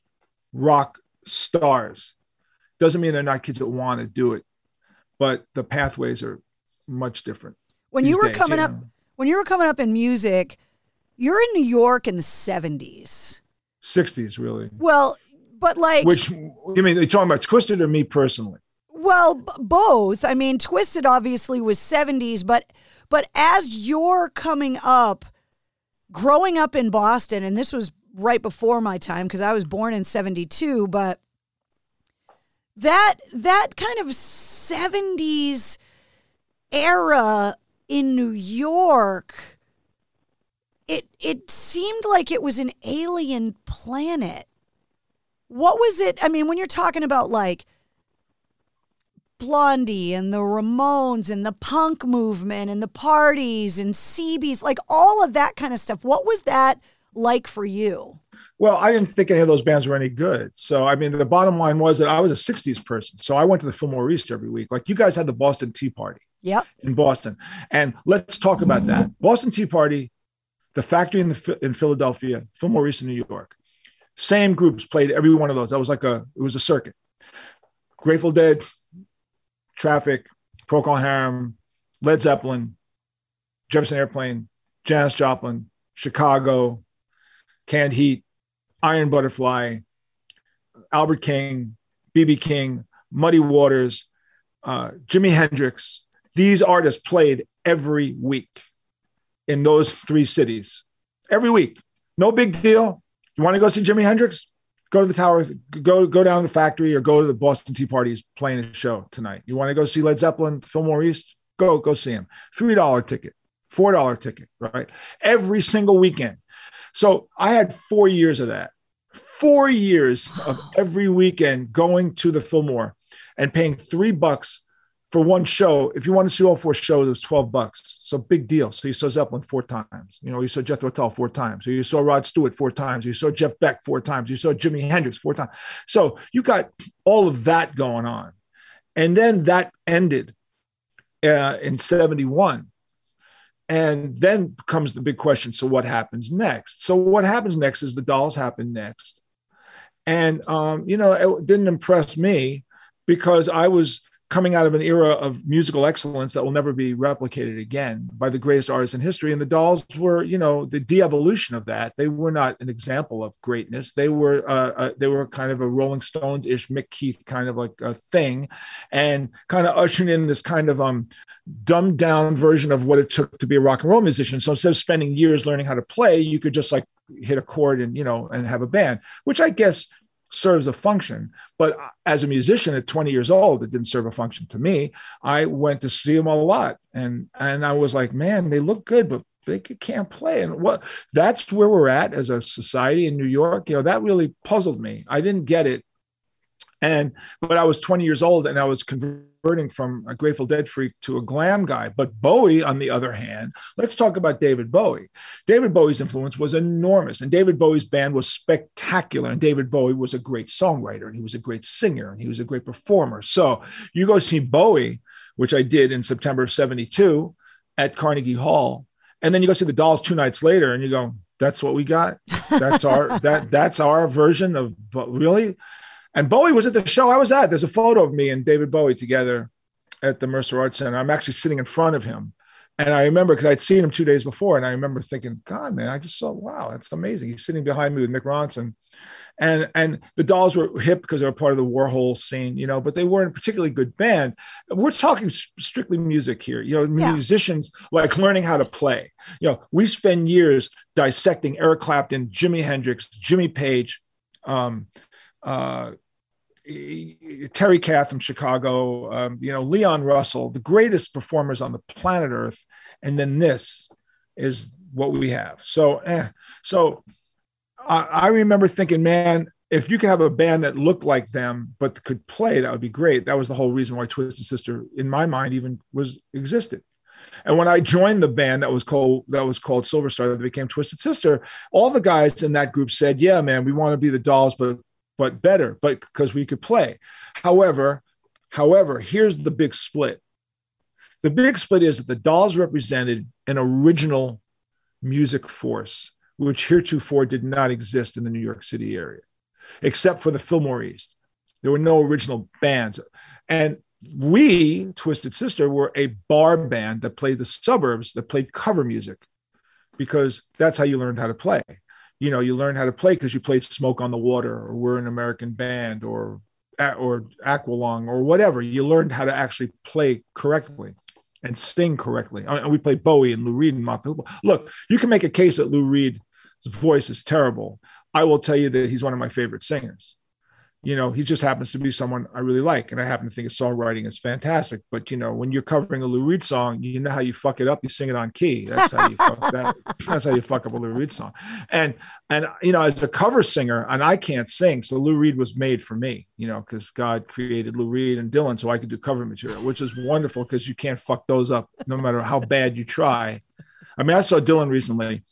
rock stars. Doesn't mean they're not kids that want to do it, but the pathways are much different. When you were days, coming up, know. when you were coming up in music, you're in New York in the 70s. 60s really. Well, but like, Which you mean they talking about Twisted or me personally? well, b- both. I mean, Twisted obviously was 70s, but but as you're coming up, growing up in Boston, and this was right before my time because I was born in 72, but that that kind of 70s era in New York it it seemed like it was an alien planet. What was it? I mean, when you're talking about like Blondie and the Ramones and the punk movement and the parties and CBs, like all of that kind of stuff. What was that like for you? Well, I didn't think any of those bands were any good. So, I mean, the bottom line was that I was a 60s person. So I went to the Fillmore East every week. Like you guys had the Boston Tea Party. Yep. In Boston. And let's talk about that. Boston Tea Party, the factory in the in Philadelphia, Fillmore East in New York. Same groups played every one of those. That was like a it was a circuit. Grateful Dead, Traffic, Procol Harum, Led Zeppelin, Jefferson Airplane, Janis Joplin, Chicago, Canned Heat, Iron Butterfly, Albert King, BB King, Muddy Waters, uh, Jimi Hendrix. These artists played every week in those three cities. Every week. No big deal. You want to go see Jimi Hendrix? Go to the tower, go go down to the factory or go to the Boston Tea Party's playing a show tonight. You want to go see Led Zeppelin, Fillmore East? Go, go see him. $3 ticket, $4 ticket, right? Every single weekend. So I had four years of that. Four years of every weekend going to the Fillmore and paying three bucks for one show. If you want to see all four shows, it was 12 bucks. So big deal. So you saw Zeppelin four times. You know, you saw Jethro Tull four times. You saw Rod Stewart four times. You saw Jeff Beck four times. You saw Jimi Hendrix four times. So you got all of that going on. And then that ended uh, in 71. And then comes the big question. So what happens next? So what happens next is the dolls happen next. And, um, you know, it didn't impress me because I was coming out of an era of musical excellence that will never be replicated again by the greatest artists in history. And the Dolls were, you know, the de-evolution of that. They were not an example of greatness. They were, uh, uh, they were kind of a Rolling Stones ish Mick Keith kind of like a thing, and kind of ushering in this kind of um, dumbed down version of what it took to be a rock and roll musician. So instead of spending years learning how to play, you could just like hit a chord and you know and have a band, which I guess serves a function. But as a musician at 20 years old, it didn't serve a function to me. I went to see them a lot, and and I was like, man, they look good, but they can't play. And what that's where we're at as a society in New York. You know, that really puzzled me. I didn't get it. And but I was 20 years old and I was converting from a Grateful Dead freak to a glam guy. But Bowie, on the other hand, let's talk about David Bowie. David Bowie's influence was enormous, and David Bowie's band was spectacular. And David Bowie was a great songwriter, and he was a great singer, and he was a great performer. So you go see Bowie, which I did in September of 72 at Carnegie Hall, and then you go see the Dolls two nights later, and you go, that's what we got. That's our that that's our version of but really and Bowie was at the show I was at. There's a photo of me and David Bowie together at the Mercer Arts Center. I'm actually sitting in front of him. And I remember because I'd seen him two days before, and I remember thinking, God, man, I just saw, wow, that's amazing. He's sitting behind me with Mick Ronson. And and the dolls were hip because they were part of the Warhol scene, you know, but they weren't a particularly good band. We're talking strictly music here, you know, yeah. musicians like learning how to play. You know, we spend years dissecting Eric Clapton, Jimi Hendrix, Jimmy Page, um, uh, Terry Kath from Chicago, um, you know, Leon Russell, the greatest performers on the planet Earth. And then this is what we have. So, eh. so I, I remember thinking, man, if you could have a band that looked like them but could play, that would be great. That was the whole reason why Twisted Sister, in my mind, even was existed. And when I joined the band that was called that was called Silver Star, that became Twisted Sister, all the guys in that group said, "Yeah, man, we want to be the Dolls, but but better, but because we could play. However, however, here's the big split. The big split is that the Dolls represented an original music force, which heretofore did not exist in the New York City area, except for the Fillmore East. There were no original bands. And we, Twisted Sister, were a bar band that played the suburbs, that played cover music, because that's how you learned how to play you know you learn how to play because you played smoke on the water or we're an american band or or aqualung or whatever. You learned how to actually play correctly and sing correctly. Uh, and we played bowie and lou reed and mott the hoople look you can make a case that lou reed's voice is terrible. I will tell you that he's one of my favorite singers you know, he just happens to be someone I really like. And I happen to think his songwriting is fantastic. But, you know, when you're covering a Lou Reed song, you know how you fuck it up. You sing it on key. That's how you fuck that. That's how you fuck up a Lou Reed song. And, and, you know, as a cover singer, and I can't sing. So Lou Reed was made for me, you know, because God created Lou Reed and Dylan so I could do cover material, which is wonderful because you can't fuck those up no matter how bad you try. I mean, I saw Dylan recently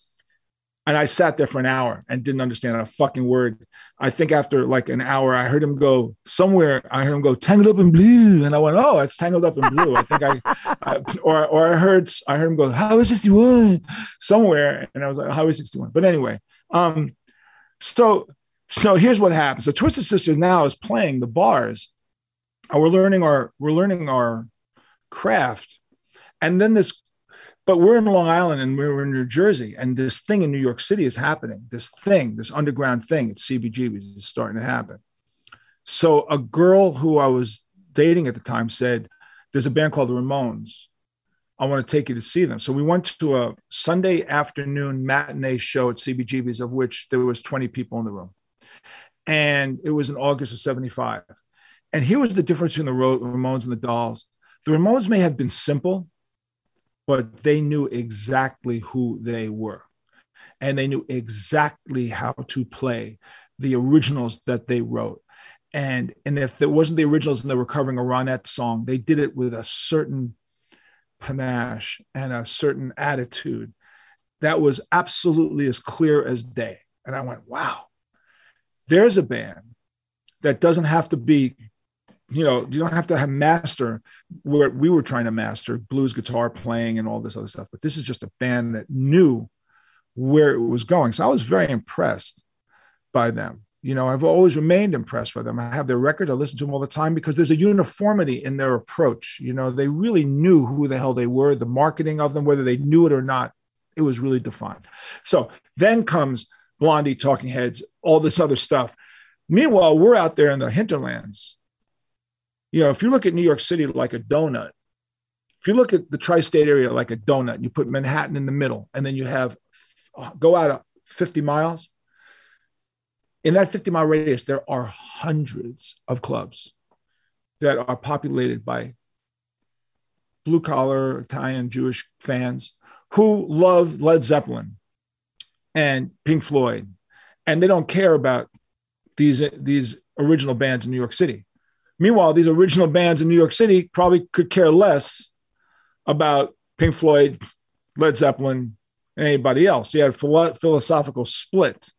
and I sat there for an hour and didn't understand a fucking word. I think after like an hour, I heard him go somewhere. I heard him go tangled up in blue, and I went, "Oh, it's tangled up in blue." I think I, I or or I heard I heard him go Highway 61 somewhere, and I was like Highway 61. But anyway, um, so so here's what happens. So Twisted Sister now is playing the bars, and we're learning our we're learning our craft, and then this but we're in Long Island and we're in New Jersey, and this thing in New York City is happening. This thing, this underground thing at CBGB's is starting to happen. So a girl who I was dating at the time said, "There's a band called the Ramones. I want to take you to see them." So we went to a Sunday afternoon matinee show at CBGB's, of which there was 20 people in the room, and it was in August of '75. And here was the difference between the Ramones and the Dolls. The Ramones may have been simple, but they knew exactly who they were. And they knew exactly how to play the originals that they wrote. And, and if it wasn't the originals and they were covering a Ronette song, they did it with a certain panache and a certain attitude that was absolutely as clear as day. And I went, wow, there's a band that doesn't have to be you know, you don't have to have master where we were trying to master blues guitar playing and all this other stuff. But this is just a band that knew where it was going. So I was very impressed by them. You know, I've always remained impressed by them. I have their records, I listen to them all the time because there's a uniformity in their approach. You know, they really knew who the hell they were, the marketing of them, whether they knew it or not, it was really defined. So then comes Blondie, Talking Heads, all this other stuff. Meanwhile, we're out there in the hinterlands you know, if you look at New York City like a donut, if you look at the tri-state area like a donut, you put Manhattan in the middle, and then you have uh, go out 50 miles. In that 50 mile radius, there are hundreds of clubs that are populated by blue collar Italian Jewish fans who love Led Zeppelin and Pink Floyd, and they don't care about these these original bands in New York City. Meanwhile, these original bands in New York City probably could care less about Pink Floyd, Led Zeppelin, and anybody else. You had a philosophical split.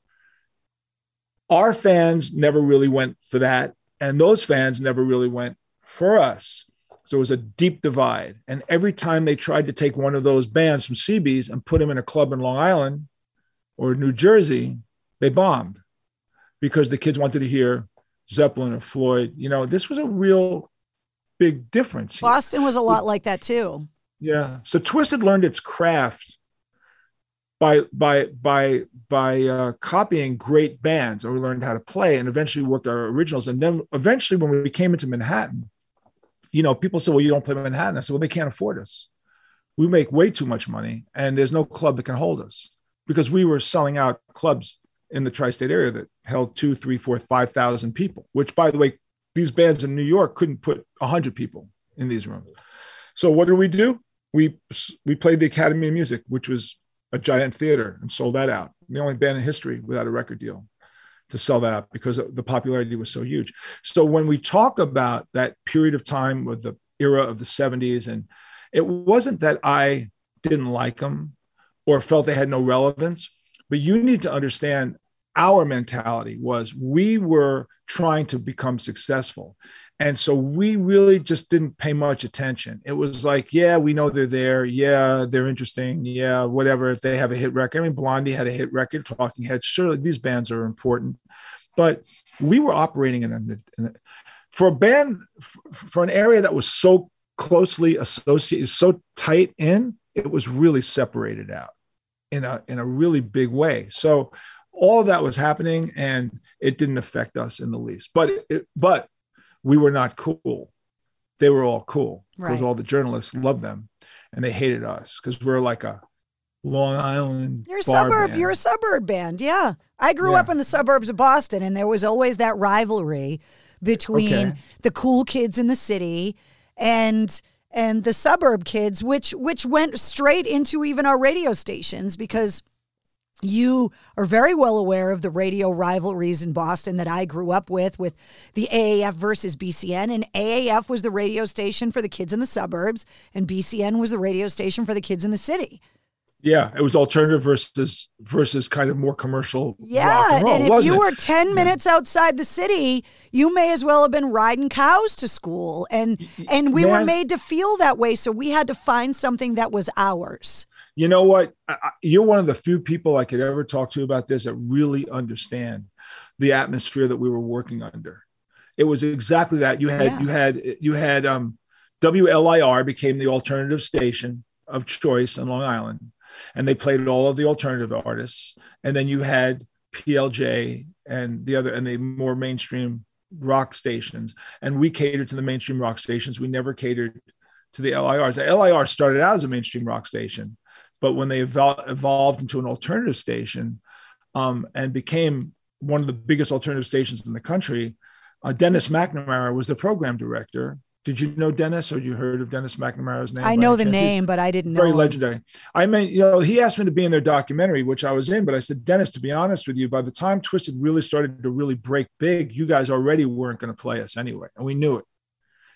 Our fans never really went for that, and those fans never really went for us. So it was a deep divide. And every time they tried to take one of those bands from CB's and put them in a club in Long Island or New Jersey, they bombed because the kids wanted to hear Zeppelin or Floyd. You know, this was a real big difference. Here. Boston was a lot like that too. Yeah. So Twisted learned its craft by by by by uh, copying great bands, or we learned how to play, and eventually worked our originals. And then eventually, when we came into Manhattan, you know, people said, "Well, you don't play Manhattan." I said, "Well, they can't afford us. We make way too much money, and there's no club that can hold us because we were selling out clubs in the tri-state area that held two, three, four, five thousand people. Which, by the way, these bands in New York couldn't put hundred people in these rooms. So what did we do? We we played the Academy of Music, which was a giant theater, and sold that out. The only band in history without a record deal to sell that out because the popularity was so huge. So when we talk about that period of time with the era of the 70s, and it wasn't that I didn't like them or felt they had no relevance, but you need to understand our mentality was we were trying to become successful. And so we really just didn't pay much attention. It was like, yeah, we know they're there. Yeah, they're interesting. Yeah, whatever. If they have a hit record, I mean, Blondie had a hit record, Talking Heads. Surely these bands are important. But we were operating in a, in a for a band, for an area that was so closely associated, so tight in, it was really separated out in a in a really big way. So all of that was happening and it didn't affect us in the least but it, but we were not cool they were all cool because right. all the journalists loved them and they hated us because we're like a Long Island. You're a suburb. band. You're a suburb band. Yeah. I grew Yeah. up in the suburbs of Boston, and there was always that rivalry between Okay. the cool kids in the city and and the suburb kids, which which went straight into even our radio stations because you are very well aware of the radio rivalries in Boston that I grew up with, with the AAF versus BCN. And AAF was the radio station for the kids in the suburbs, and BCN was the radio station for the kids in the city. Yeah, it was alternative versus versus kind of more commercial. rock Yeah, and, roll, and if you it? were 10 minutes outside the city, you may as well have been riding cows to school. And and we were made to feel that way, so we had to find something that was ours. you know what? I, you're one of the few people I could ever talk to about this that really understand the atmosphere that we were working under. It was exactly that. You had Yeah. you had you had um, WLIR became the alternative station of choice on Long Island, and they played all of the alternative artists. And then you had PLJ and the other and the more mainstream rock stations. And we catered to the mainstream rock stations. We never catered to the LIRs. The LIR started out as a mainstream rock station, but when they evol- evolved into an alternative station um, and became one of the biggest alternative stations in the country, uh, Dennis McNamara was the program director. Did you know Dennis, or you heard of Dennis McNamara's name? I know the chance? Name, but I didn't know. very legendary. I mean, you know, he asked me to be in their documentary, which I was in, but I said, Dennis, to be honest with you, by the time Twisted really started to really break big, you guys already weren't going to play us anyway, and we knew it.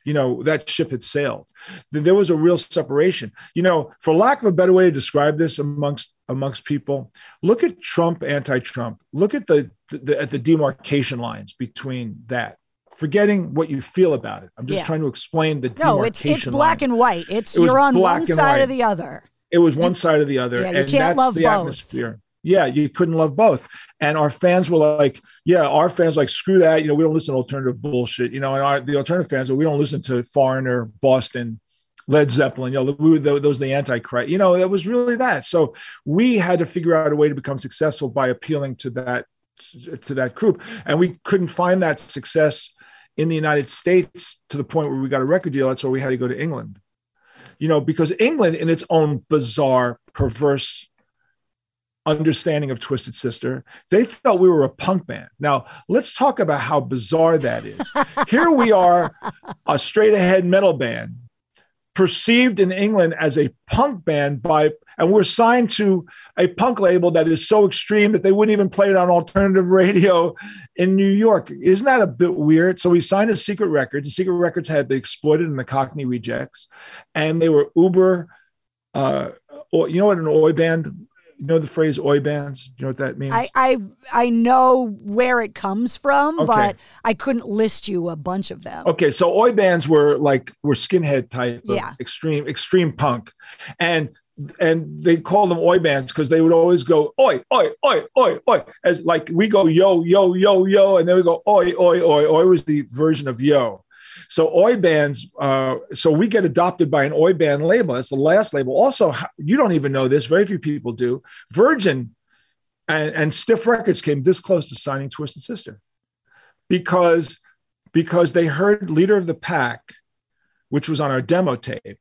You know, that ship had sailed. There was a real separation. You know, for lack of a better way to describe this amongst amongst people, look at Trump, anti-Trump. Look at the, the at the demarcation lines between that. Forgetting what you feel about it. I'm just Yeah. trying to explain the No, it's it's black line. and white. It's It you're on one side or the other. It was one side or the other. Yeah, you and can't that's love the both. atmosphere. Yeah, you couldn't love both. And our fans were like, yeah, our fans like, screw that. You know, we don't listen to alternative bullshit. You know, and our, the alternative fans, we don't listen to Foreigner, Boston, Led Zeppelin. You know, we were the, those are the antichrist. You know, it was really that. So we had to figure out a way to become successful by appealing to that to that group, and we couldn't find that success in the United States to the point where we got a record deal. That's why we had to go to England you know, because England, in its own bizarre, perverse understanding of Twisted Sister, they thought we were a punk band. Now, let's talk about how bizarre that is. Here we are, a straight ahead metal band, perceived in England as a punk band by, and we're signed to a punk label that is so extreme that they wouldn't even play it on alternative radio in New York. Isn't that a bit weird? So we signed to Secret Records. Secret Records had the Exploited and the Cockney Rejects, and they were uber. Uh, you know what an oi band? You know the phrase oi bands? Do you know what that means? I, I I know where it comes from, Okay. but I couldn't list you a bunch of them. Okay, so oi bands were like were skinhead type, Yeah. extreme extreme punk, and and they called them oi bands because they would always go oi oi oi oi oi as like we go yo yo yo yo, and then we go oi oi oi oi was the version of yo. So oi bands, uh, so we get adopted by an oi band label. That's the last label. Also, you don't even know this. Very few people do. Virgin and, and Stiff Records came this close to signing Twisted Sister because because they heard Leader of the Pack, which was on our demo tape,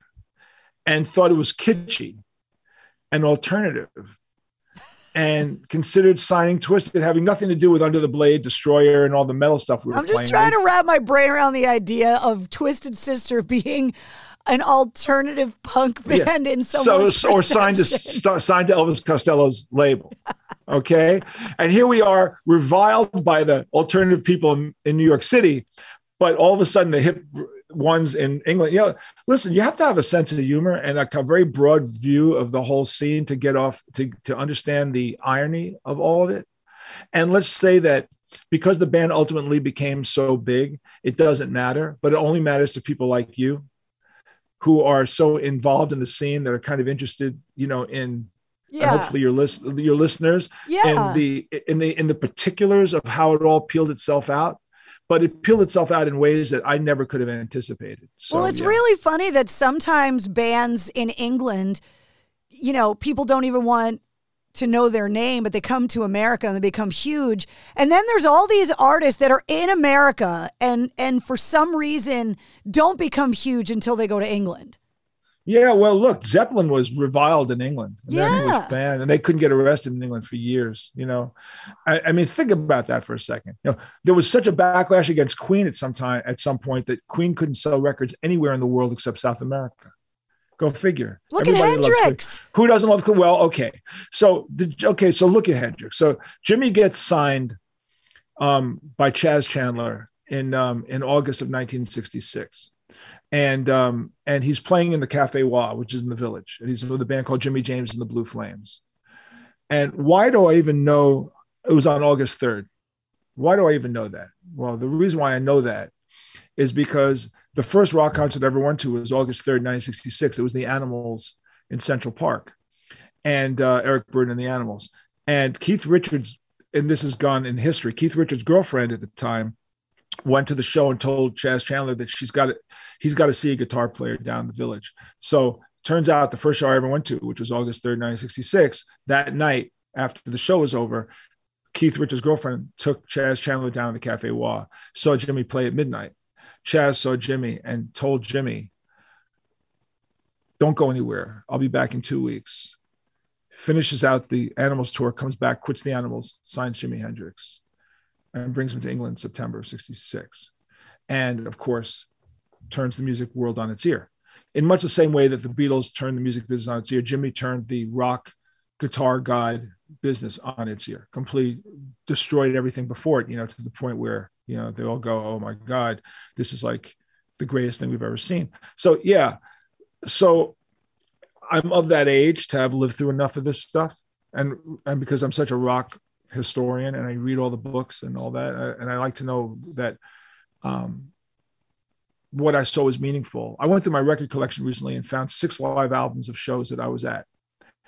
and thought it was kitschy and alternative, and considered signing Twisted having nothing to do with Under the Blade, Destroyer, and all the metal stuff we were I'm just trying to wrap my brain around the idea of Twisted Sister being an alternative punk Yeah. band in so someone's or signed to st- signed to Elvis Costello's label. Okay, and here we are reviled by the alternative people in, in New York City, but all of a sudden the hip ones in England. You know, listen, you have to have a sense of humor and a very broad view of the whole scene to get off to to understand the irony of all of it. And let's say that because the band ultimately became so big, it doesn't matter, but it only matters to people like you who are so involved in the scene that are kind of interested, you know, in Yeah. hopefully your list your listeners Yeah. in the in the in the particulars of how it all peeled itself out. But it peeled itself out in ways that I never could have anticipated. So, well, it's yeah. really funny that sometimes bands in England, you know, people don't even want to know their name, but they come to America and they become huge. And then there's all these artists that are in America and and for some reason don't become huge until they go to England. Yeah, well, look, Zeppelin was reviled in England. Yeah. He was banned, and they couldn't get arrested in England for years. You know, I, I, mean, think about that for a second. You know, there was such a backlash against Queen at some time, at some point, that Queen couldn't sell records anywhere in the world except South America. Go figure. Look Everybody at Hendrix. Who doesn't love Queen? Well, okay. So, the, okay, so look at Hendrix. So Jimmy gets signed um, by Chas Chandler in um, in August of 1966 and um, and he's playing in the Cafe Wha, which is in the village, and he's with a band called Jimmy James and the Blue Flames. And why do I even know it was on August 3rd? Why do I even know that? Well, the reason why I know that is because the first rock concert I ever went to was August 3rd, 1966. It was the Animals in Central Park and uh, Eric Burdon and the Animals. And Keith Richards, and this has gone in history, Keith Richards' girlfriend at the time went to the show and told Chas Chandler that she's got it, he's got to see a guitar player down the village. So turns out the first show I ever went to, which was August 3rd, 1966, that night after the show was over, Keith Richards' girlfriend took Chas Chandler down to the Cafe Wha, saw Jimmy play at midnight. Chas saw Jimmy and told Jimmy, Don't go anywhere. I'll be back in two weeks. Finishes out the Animals tour, comes back, quits the Animals, signs Jimi Hendrix and brings him to England September of 66. And of course, turns the music world on its ear. In much the same way that the Beatles turned the music business on its ear, Jimmy turned the rock guitar guide business on its ear, completely destroyed everything before it, you know, to the point where, you know, they all go, oh my God, this is like the greatest thing we've ever seen. So, yeah. So I'm of that age to have lived through enough of this stuff. And, and because I'm such a rock historian and I read all the books and all that. Uh, and I like to know that um, what I saw was meaningful. I went through my record collection recently and found six live albums of shows that I was at,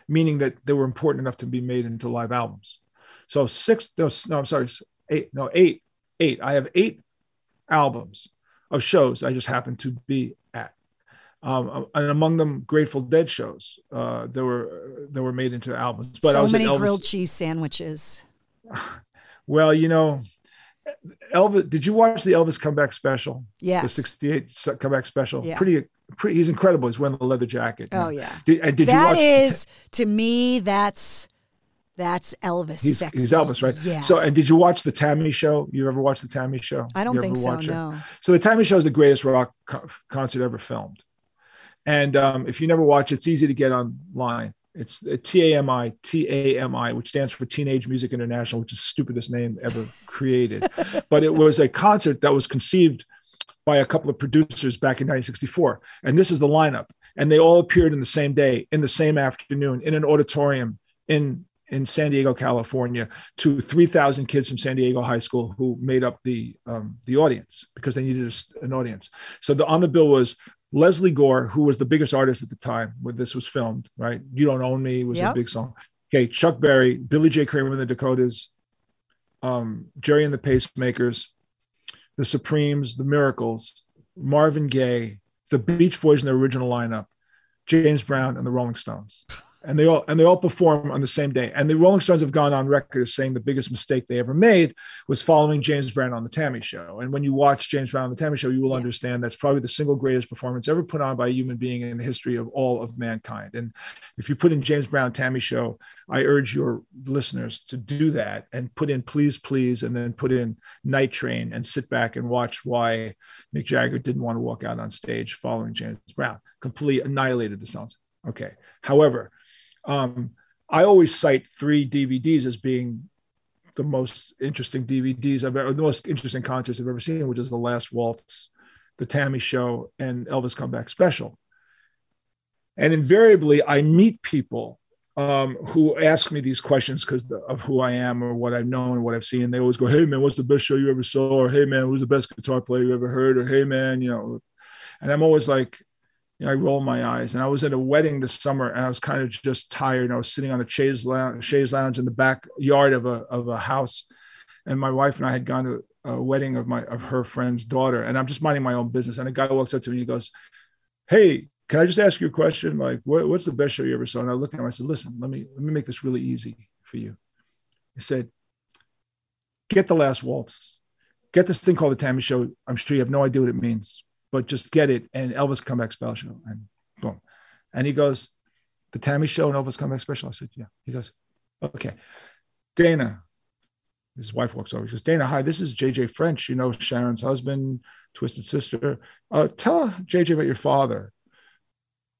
meaning that they were important enough to be made into live albums. So six, no, no I'm sorry, eight, no, eight, eight. I have eight albums of shows I just happened to be. Um, and among them, Grateful Dead shows. Uh, that were that were made into albums. But so many grilled cheese sandwiches. Well, you know, Elvis. Did you watch the Elvis comeback special? Yeah, the '68 comeback special. Yeah. Pretty, pretty. He's incredible. He's wearing the leather jacket. Oh yeah. Did, uh, did that you watch? is to me. That's that's Elvis. He's, sexy. he's Elvis, right? Yeah. So, and did you watch the TAMI show? You ever watched the TAMI show? I don't you think so. watch it? No. So the TAMI show is the greatest rock co- concert ever filmed. And um, if you never watch, it's easy to get online. It's TAMI, TAMI, which stands for Teenage Music International, which is the stupidest name ever created. but it was a concert that was conceived by a couple of producers back in 1964. And this is the lineup. And they all appeared in the same day, in the same afternoon, in an auditorium in in San Diego, California, to 3,000 kids from San Diego High School who made up the um, the audience because they needed a, an audience. So the on the bill was Lesley Gore, who was the biggest artist at the time when this was filmed, right? You Don't Own Me was Yep. a big song. Okay, Chuck Berry, Billy J. Kramer and the Dakotas, um, Gerry and the Pacemakers, the Supremes, the Miracles, Marvin Gaye, the Beach Boys in their original lineup, James Brown, and the Rolling Stones. And they all and they all perform on the same day. And the Rolling Stones have gone on record as saying the biggest mistake they ever made was following James Brown on the TAMI Show. And when you watch James Brown on the TAMI Show, you will understand that's probably the single greatest performance ever put on by a human being in the history of all of mankind. And if you put in James Brown TAMI Show, I urge your listeners to do that and put in Please Please and then put in Night Train and sit back and watch why Mick Jagger didn't want to walk out on stage following James Brown. Completely annihilated the Stones. Okay. However, um, I always cite three DVDs as being the most interesting DVDs I've ever, the most interesting concerts I've ever seen, which is The Last Waltz, The TAMI Show, and Elvis Comeback Special. And invariably, I meet people um, who ask me these questions because of who I am or what I've known, and what I've seen. They always go, "Hey man, what's the best show you ever saw?" Or "Hey man, who's the best guitar player you ever heard?" Or "Hey man, you know." And I'm always like, you know, I roll my eyes. And I was at a wedding this summer, and I was kind of just tired. And I was sitting on a chaise lounge, chaise lounge in the backyard of a of a house, and my wife and I had gone to a wedding of my of her friend's daughter, and I'm just minding my own business. And a guy walks up to me, and he goes, "Hey, can I just ask you a question? Like, what, what's the best show you ever saw?" And I looked at him. I said, "Listen, let me let me make this really easy for you." I said, "Get the last waltz. Get this thing called the TAMI Show. I'm sure you have no idea what it means." But just get it and Elvis comeback special and boom. And he goes, The TAMI Show and Elvis Comeback Special. I said, Yeah. He goes, Okay. Dana, his wife walks over. He goes, Dana, hi, this is Jay Jay French, you know, Sharon's husband, Twisted Sister. Uh, tell Jay Jay about your father.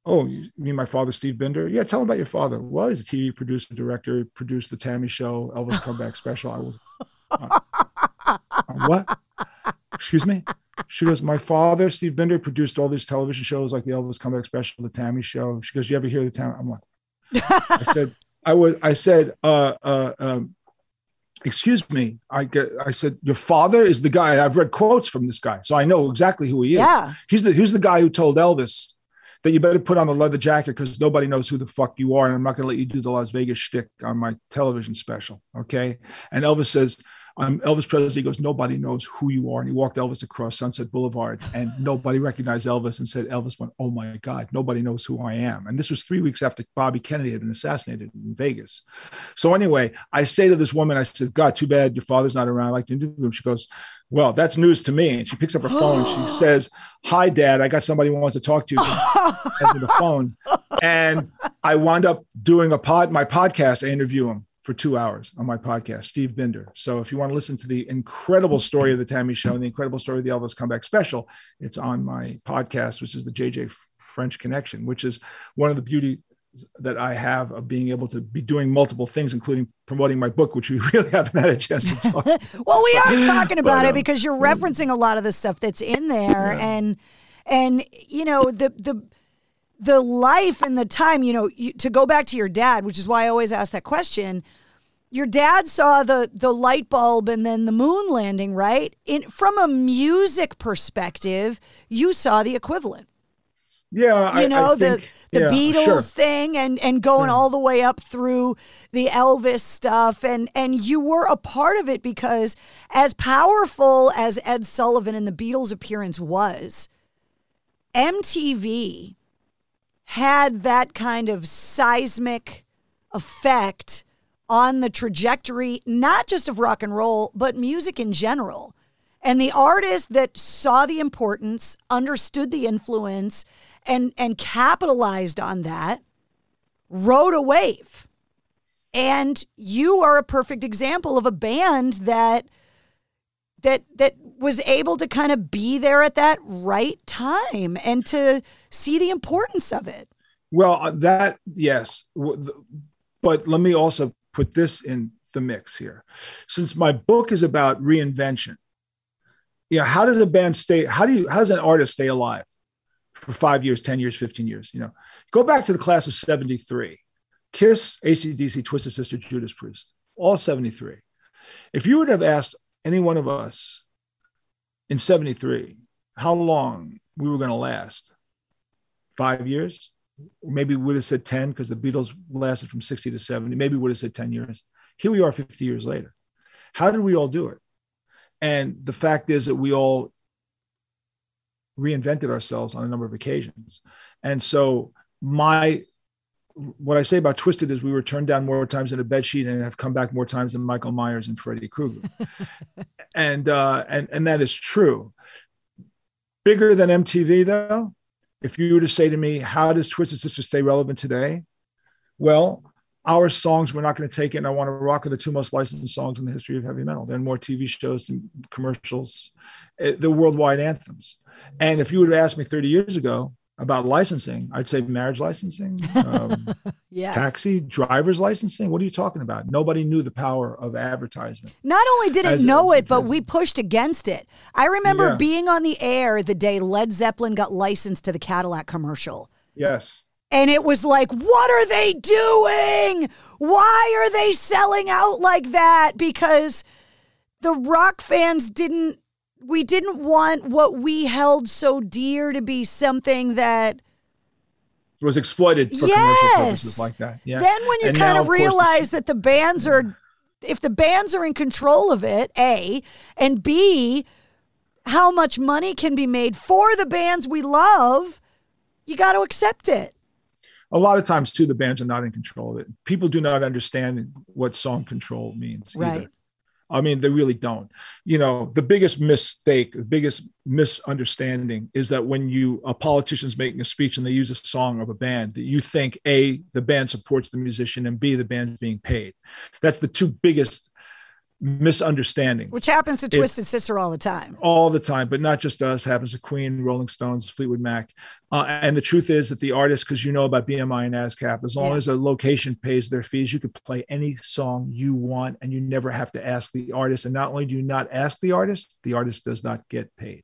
Oh, you mean my father, Steve Binder? Yeah, tell him about your father. Well, he's a TV producer, director, produced the TAMI Show, Elvis Comeback Special. I was, uh, uh, what? Excuse me? She goes, My father, Steve Binder, produced all these television shows like the Elvis Comeback Special, the TAMI Show. She goes, You ever hear the TAMI? I'm like, I said, I was, I said, uh, uh, um, excuse me. I get, I said, Your father is the guy. I've read quotes from this guy, so I know exactly who he is. Yeah. He's the he's the guy who told Elvis that you better put on the leather jacket because nobody knows who the fuck you are. And I'm not going to let you do the Las Vegas shtick on my television special. Okay. And Elvis says, I'm Elvis Presley. He goes, nobody knows who you are. And he walked Elvis across Sunset Boulevard and nobody recognized Elvis and said, Elvis went, oh my God, nobody knows who I am. And this was three weeks after Bobby Kennedy had been assassinated in Vegas. So anyway, I say to this woman, I said, God, too bad your father's not around. I like to interview him. She goes, well, that's news to me. And she picks up her phone. she says, Hi, Dad. I got somebody who wants to talk to you. Answer the phone. And I wound up doing a pod, my podcast. I interview him for two hours on my podcast, Steve Binder. So if you want to listen to the incredible story of the TAMI Show and the incredible story of the Elvis Comeback Special, it's on my podcast, which is the Jay Jay French Connection, which is one of the beauty that I have of being able to be doing multiple things, including promoting my book, which we really haven't had a chance to talk. well, we are talking about But, it um, because you're referencing a lot of the stuff that's in there, Yeah. and and you know the the the life and the time. You know, you, to go back to your dad, which is why I always ask that question. Your dad saw the the light bulb and then the moon landing, right? In from a music perspective, you saw the equivalent. Yeah, you know I the think- the yeah, Beatles sure. thing and and going all the way up through the Elvis stuff and and you were a part of it because as powerful as Ed Sullivan and the Beatles appearance was MTV had that kind of seismic effect on the trajectory not just of rock and roll but music in general. And the artist that saw the importance understood the influence and and capitalized on that rode a wave. And you are a perfect example of a band that that that was able to kind of be there at that right time and to see the importance of it. Well, uh, that yes, but let me also put this in the mix here. Since my book is about reinvention, you know, how does a band stay? How do you? How does an artist stay alive for five years, ten years, fifteen years? You know, go back to the class of '73. Kiss, AC/DC, Twisted Sister, Judas Priest, all 73. If you would have asked any one of us in 73 how long we were going to last, five years, maybe we would have said 10 because the Beatles lasted from 60 to 70. Maybe we would have said 10 years. Here we are 50 years later. How did we all do it? And the fact is that we all reinvented ourselves on a number of occasions. And so my what I say about Twisted is we were turned down more times in a bed sheet and have come back more times than Michael Myers and Freddy Krueger. and uh and and that is true. Bigger than MTV though, if you were to say to me, how does Twisted Sister stay relevant today? Well, our songs, we're not going to take it, and I want to rock are the two most licensed songs in the history of heavy metal. They're more TV shows and commercials. Eh, They're worldwide anthems. And if you would have asked me 30 years ago about licensing, I'd say marriage licensing, um, yeah taxi, driver's licensing. What are you talking about? Nobody knew the power of advertisement. Not only didn't As- know it, but we pushed against it. I remember Yeah. being on the air the day Led Zeppelin got licensed to the Cadillac commercial. Yes. And it was like, what are they doing? Why are they selling out like that? Because the rock fans didn't, we didn't want what we held so dear to be something that was exploited for commercial purposes like that. Yeah. Then when you And kind now, of the- realize that the bands are, if the bands are in control of it, A, and B, how much money can be made for the bands we love, you got to accept it. a lot of times too the bands are not in control of it people do not understand what song control means either. I mean, they really don't. You know, the biggest mistake, the biggest misunderstanding is that when you a politician's making a speech and they use a song of a band, that you think a the band supports the musician and b the band's being paid. That's the two biggest misunderstandings. Which happens to Twisted Sister all the time. All the time, but not just us. Happens to Queen, Rolling Stones, Fleetwood Mac. Uh, and the truth is that the artist, because you know about BMI and ASCAP, as long yeah. as a location pays their fees, you could play any song you want and you never have to ask the artist. And not only do you not ask the artist, the artist does not get paid.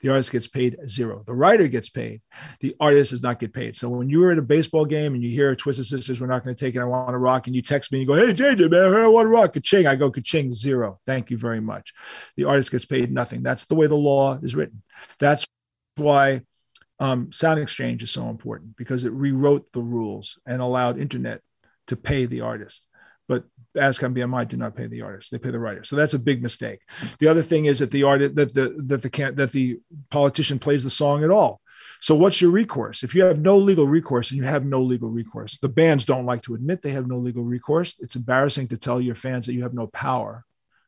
The artist gets paid zero. The writer gets paid. The artist does not get paid. So when you were at a baseball game and you hear Twisted Sisters, we're not going to take it, I want to rock, and you text me and you go, hey, Jay Jay, man, I want to rock, ka-ching. I go, ka-ching, zero. Thank you very much. The artist gets paid nothing. That's the way the law is written. That's why um, SoundExchange is so important because it rewrote the rules and allowed internet to pay the artist. But ASCAP BMI do not pay the artist; they pay the writer. So that's a big mistake. The other thing is that the artist that the that the can that the politician plays the song at all. So what's your recourse? If you have no legal recourse and you have no legal recourse, the bands don't like to admit they have no legal recourse. It's embarrassing to tell your fans that you have no power,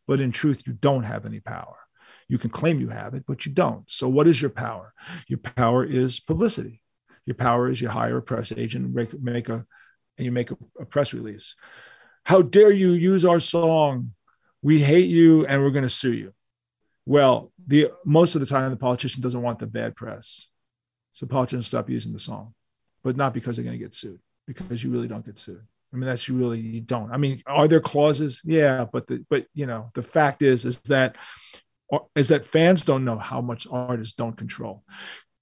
but in truth, you don't have any power. You can claim you have it, but you don't. So, what is your power? Your power is publicity. Your power is you hire a press agent and make, make a and you make a, a press release. How dare you use our song? We hate you and we're going to sue you. Well, the most of the time the politician doesn't want the bad press. So politicians stop using the song, but not because they're going to get sued, because you really don't get sued. I mean, that's you really you don't. I mean, are there clauses? Yeah, but the but you know the fact is is that is that fans don't know how much artists don't control.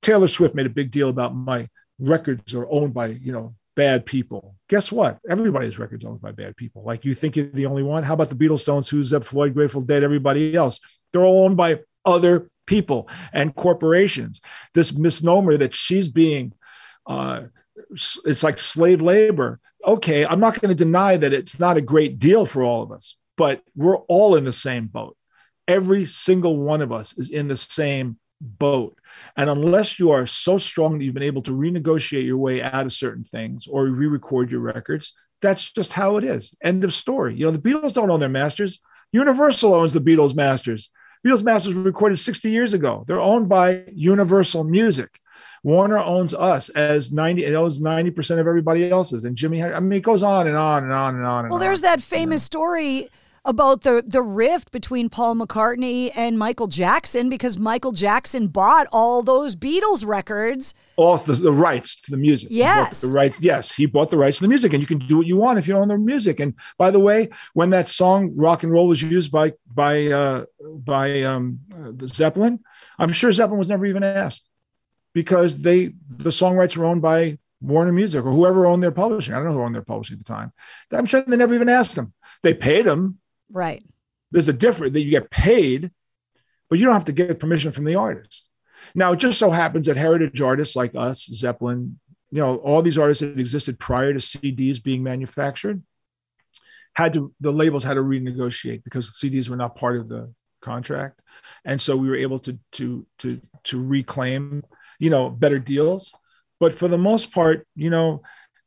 Taylor Swift made a big deal about my records are owned by, you know, bad people. Guess what? Everybody's records owned by bad people. Like you think you're the only one? How about the Beatles, Stones, Who's Zep, Floyd, Grateful Dead, everybody else? They're all owned by other people and corporations. This misnomer that she's being, uh, it's like slave labor. Okay, I'm not going to deny that it's not a great deal for all of us, but we're all in the same boat. Every single one of us is in the same boat. And unless you are so strong that you've been able to renegotiate your way out of certain things or re record your records, that's just how it is. End of story. You know, the Beatles don't own their masters. Universal owns the Beatles masters. Beatles masters were recorded 60 years ago. They're owned by Universal Music. Warner owns us as 90, it owns 90% of everybody else's. And Jimmy, I mean, it goes on and on and on and on. And well, on. there's that famous you know? story about the the rift between Paul McCartney and Michael Jackson because Michael Jackson bought all those Beatles records. All the, the rights to the music. Yes. The right. Yes, he bought the rights to the music, and you can do what you want if you own the music. And by the way, when that song "Rock and Roll" was used by by uh, by um, uh, the Zeppelin, I'm sure Zeppelin was never even asked because they the song rights were owned by Warner Music or whoever owned their publishing. I don't know who owned their publishing at the time. I'm sure they never even asked them. They paid them Right. There's a difference that you get paid, but you don't have to get permission from the artist. Now, it just so happens that heritage artists like us, Zeppelin, you know, all these artists that existed prior to CDs being manufactured had to, the labels had to renegotiate because CDs were not part of the contract. And so we were able to, to, to, to reclaim, you know, better deals. But for the most part, you know,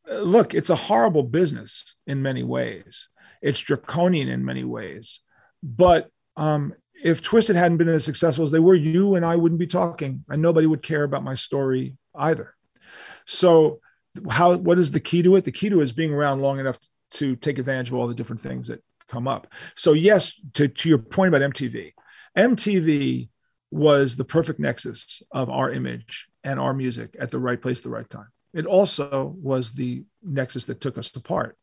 look, it's a horrible business in many ways. It's draconian in many ways. But um, if Twisted hadn't been as successful as they were, you and I wouldn't be talking, and nobody would care about my story either. So, how what is the key to it? The key to it is being around long enough to take advantage of all the different things that come up. So, yes, to, to your point about MTV, MTV was the perfect nexus of our image and our music at the right place, the right time. It also was the nexus that took us apart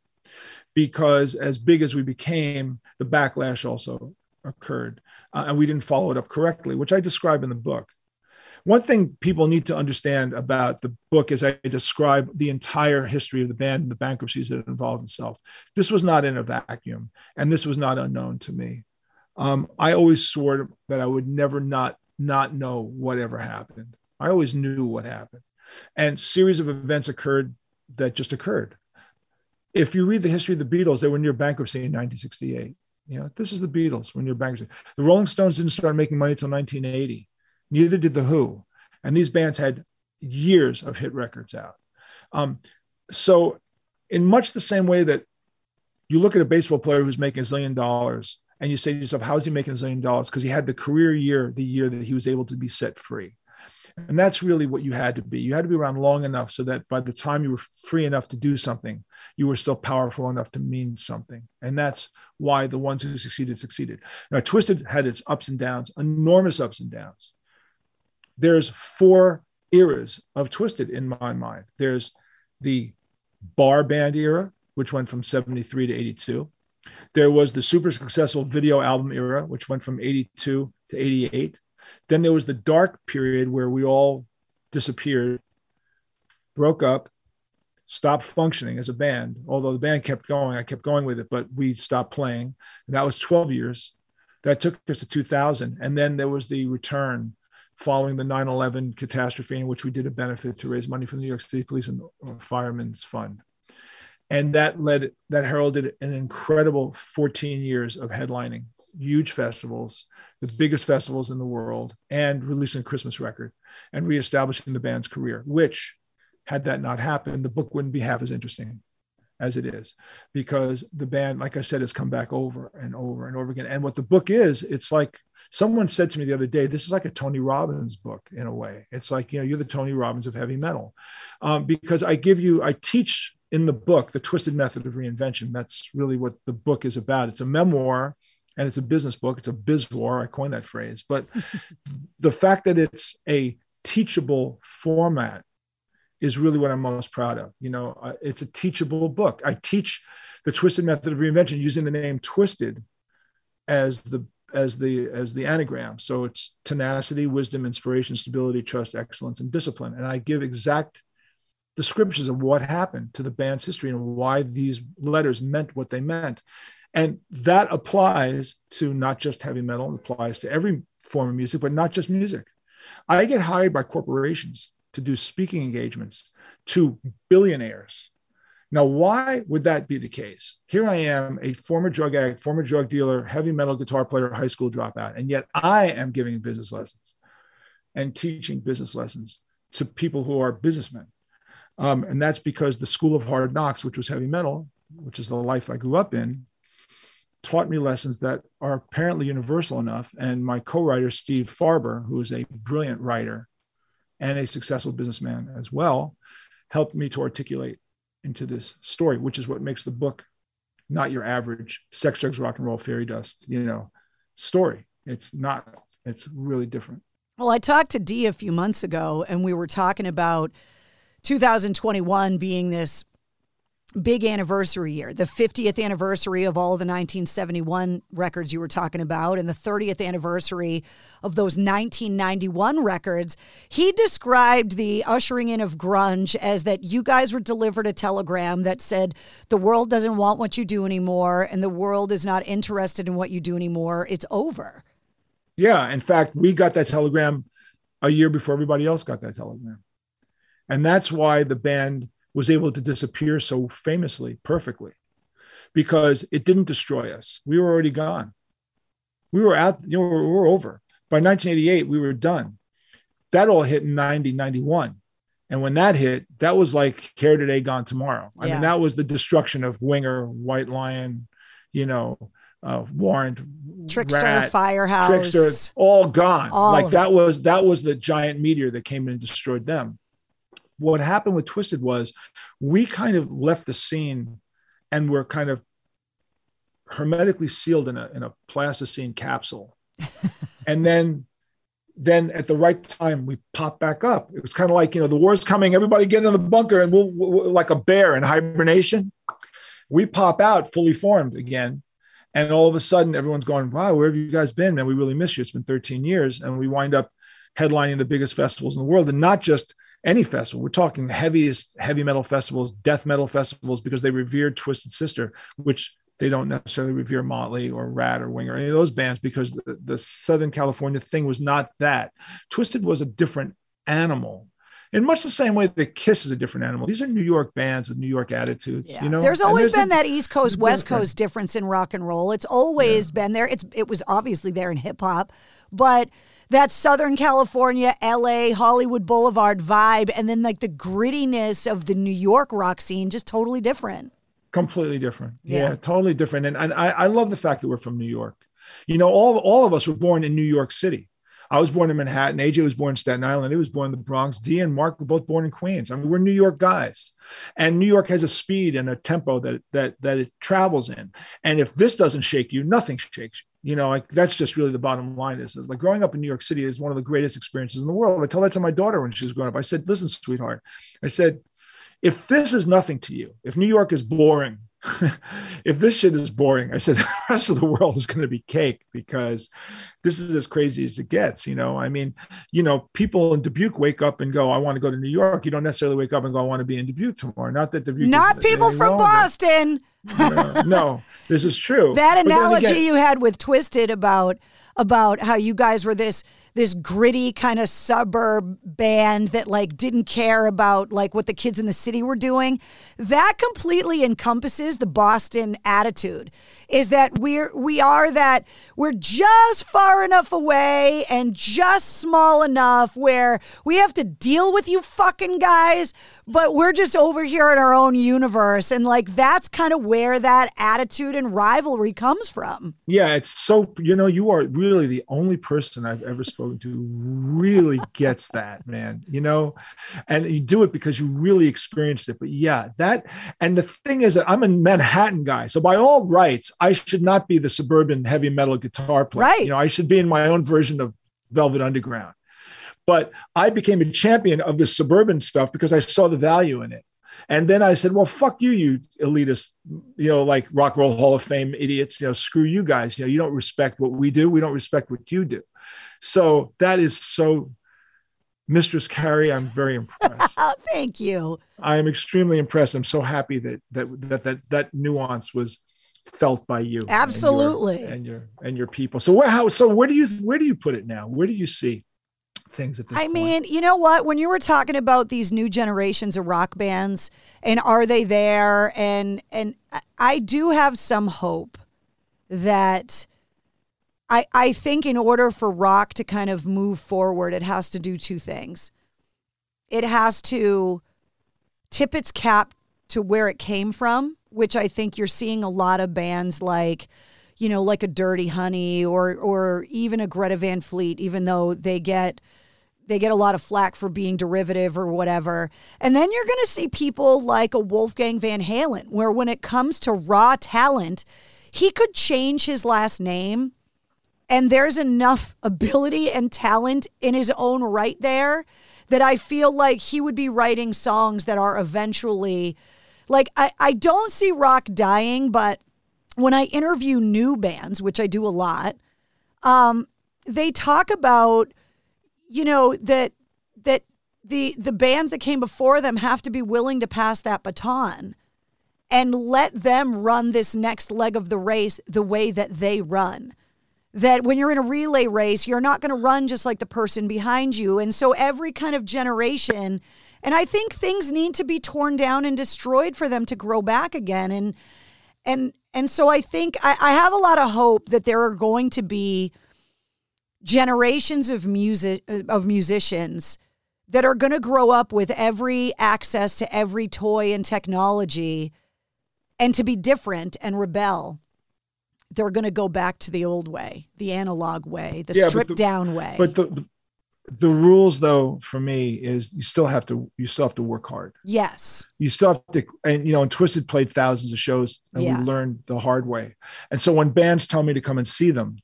because as big as we became, the backlash also occurred. Uh, and we didn't follow it up correctly, which I describe in the book. One thing people need to understand about the book is I describe the entire history of the band and the bankruptcies that involved itself. This was not in a vacuum, and this was not unknown to me. Um, I always swore that I would never not not know whatever happened. I always knew what happened, and series of events occurred that just occurred if you read the history of the Beatles, they were near bankruptcy in 1968. You know, this is the Beatles when you're bankruptcy. The Rolling Stones didn't start making money until 1980. Neither did the Who, and these bands had years of hit records out. Um, so, in much the same way that you look at a baseball player who's making a zillion dollars and you say to yourself, how's he making a zillion dollars? Because he had the career year, the year that he was able to be set free. And that's really what you had to be. You had to be around long enough so that by the time you were free enough to do something, you were still powerful enough to mean something. And that's why the ones who succeeded succeeded. Now, Twisted had its ups and downs, enormous ups and downs. There's four eras of Twisted in my mind. There's the bar band era, which went from 73 to 82. There was the super successful video album era, which went from 82 to 88. Then there was the dark period where we all disappeared, broke up, stopped functioning as a band. Although the band kept going, I kept going with it, but we stopped playing. And that was 12 years. That took us to 2000. And then there was the return following the 9 11 catastrophe, in which we did a benefit to raise money for the New York City Police and Firemen's Fund. And that led, that heralded an incredible 14 years of headlining huge festivals, the biggest festivals in the world, and releasing a Christmas record and reestablishing the band's career, which, had that not happened, the book wouldn't be half as interesting as it is because the band, like I said, has come back over and over and over again. And what the book is, it's like someone said to me the other day, this is like a Tony Robbins book in a way. It's like, you know, you're the Tony Robbins of heavy metal um, because I give you, I teach in the book, The Twisted Method of Reinvention. That's really what the book is about. It's a memoir and it's a business book. It's a biz war. I coined that phrase. But the fact that it's a teachable format is really what I'm most proud of. You know, uh, it's a teachable book. I teach the twisted method of reinvention using the name twisted as the as the as the anagram. So it's tenacity, wisdom, inspiration, stability, trust, excellence, and discipline. And I give exact descriptions of what happened to the band's history and why these letters meant what they meant. And that applies to not just heavy metal, it applies to every form of music, but not just music. I get hired by corporations to do speaking engagements to billionaires. Now, why would that be the case? Here I am, a former drug addict, former drug dealer, heavy metal guitar player, high school dropout, and yet I am giving business lessons and teaching business lessons to people who are businessmen. Um, and that's because the School of Hard Knocks, which was heavy metal, which is the life I grew up in, taught me lessons that are apparently universal enough. And my co writer, Steve Farber, who is a brilliant writer and a successful businessman as well, helped me to articulate into this story, which is what makes the book not your average sex, drugs, rock and roll, fairy dust, you know, story. It's not, it's really different. Well, I talked to Dee a few months ago, and we were talking about 2021 being this big anniversary year, the 50th anniversary of all of the 1971 records you were talking about, and the 30th anniversary of those 1991 records. He described the ushering in of grunge as that you guys were delivered a telegram that said the world doesn't want what you do anymore, and the world is not interested in what you do anymore. It's over. Yeah. In fact, we got that telegram a year before everybody else got that telegram. And that's why the band was able to disappear so famously, perfectly, because it didn't destroy us. We were already gone. We were out, you know, we were over. By 1988, we were done. That all hit in 90, 91. And when that hit, that was like care today, gone tomorrow. I yeah. mean, that was the destruction of Winger, White Lion, you know, uh, Warrant, Trixter, Ratt, Firehouse, Trixter, all gone. All like that was that was the giant meteor that came in and destroyed them what happened with Twisted was we kind of left the scene and we're kind of hermetically sealed in a, in a plasticine capsule. and then then at the right time we pop back up. It was kind of like, you know, the war's coming, everybody get in the bunker and we'll, we'll like a bear in hibernation. We pop out fully formed again. And all of a sudden everyone's going, wow, where have you guys been? Man, we really miss you. It's been 13 years. And we wind up headlining the biggest festivals in the world and not just any festival. We're talking heaviest heavy metal festivals, death metal festivals, because they revered Twisted Sister, which they don't necessarily revere Motley or Ratt or Wing or any of those bands because the, the Southern California thing was not that. Twisted was a different animal in much the same way that Kiss is a different animal. These are New York bands with New York attitudes. Yeah. You know, there's always there's been that East Coast West Coast difference in rock and roll. It's always yeah. been there. It's it was obviously there in hip hop, but that Southern California, LA, Hollywood Boulevard vibe, and then like the grittiness of the New York rock scene, just totally different. Completely different. Yeah, yeah totally different. And, and I, I love the fact that we're from New York You know, all all of us were born in New York City. I was born in Manhattan. AJ was born in Staten Island. He was born in the Bronx. Dee and Mark were both born in Queens. I mean, we're New York guys, and New York has a speed and a tempo that that that it travels in. And if this doesn't shake you, nothing shakes you. You know, like that's just really the bottom line. Is like growing up in New York City is one of the greatest experiences in the world. I tell that to my daughter when she was growing up. I said, "Listen, sweetheart," I said, "if this is nothing to you, if New York is boring." if this shit is boring, I said the rest of the world is going to be cake because this is as crazy as it gets. You know, I mean, you know, people in Dubuque wake up and go, "I want to go to New York." You don't necessarily wake up and go, "I want to be in Dubuque tomorrow." Not that Dubuque. Not people from Boston. no, no, this is true. That analogy again- you had with Twisted about about how you guys were this this gritty kind of suburb band that like didn't care about like what the kids in the city were doing. That completely encompasses the boston attitude is that we're we are that we're just far enough away and just small enough where we have to deal with you fucking guys but we're just over here in our own universe and like that's kind of where that attitude and rivalry comes from Yeah, it's so you know you are really the only person I've ever spoken to who really gets that, man. You know, and you do it because you really experienced it. But yeah, that and the thing is that I'm a Manhattan guy, so by all rights, I should not be the suburban heavy metal guitar player. Right. You know, I should be in my own version of Velvet Underground. But I became a champion of the suburban stuff because I saw the value in it. And then I said, well, fuck you, you elitist, you know, like rock and roll hall of fame idiots, you know, screw you guys. You know, you don't respect what we do. We don't respect what you do. So that is so Mistress Carrie, I'm very impressed. thank you I am extremely impressed. I'm so happy that that that that, that nuance was felt by you. and your- Absolutely. And your and your, people. So where how so where do you where do you put it now? Where do you see things at this I point? mean, you know what? When you were talking about these new generations of rock bands and are they there and and I- I do have some hope that I I think in order for rock to kind of move forward, it has to do two things. It has to tip its cap to where it came from, which I think you're seeing a lot of bands like, you know, like a Dirty Honey or or even a Greta Van Fleet, even though they get they get a lot of flack for being derivative or whatever. And then you're going to see people like a Wolfgang Van Halen, where when it comes to raw talent, he could change his last name. And there's enough ability and talent in his own right there that I feel like he would be writing songs that are eventually like I, I don't see rock dying, but when I interview new bands, which I do a lot, um, they talk about you know that that the the bands that came before them have to be willing to pass that baton and let them run this next leg of the race the way that they run. That when you're in a relay race you're not going to run just like the person behind you. And so every kind of generation and i think things need to be torn down and destroyed for them to grow back again. And and and so i think i, I have a lot of hope that there are going to be generations of music of musicians that are going to grow up with every access to every toy and technology and to be different and rebel they're going to go back to the old way the analog way the Yeah, stripped the- down way But the the rules though for me is you still have to you still have to work hard. yes You still have to and you know and Twisted played thousands of shows and Yeah. we learned the hard way. And so when bands tell me to come and see them,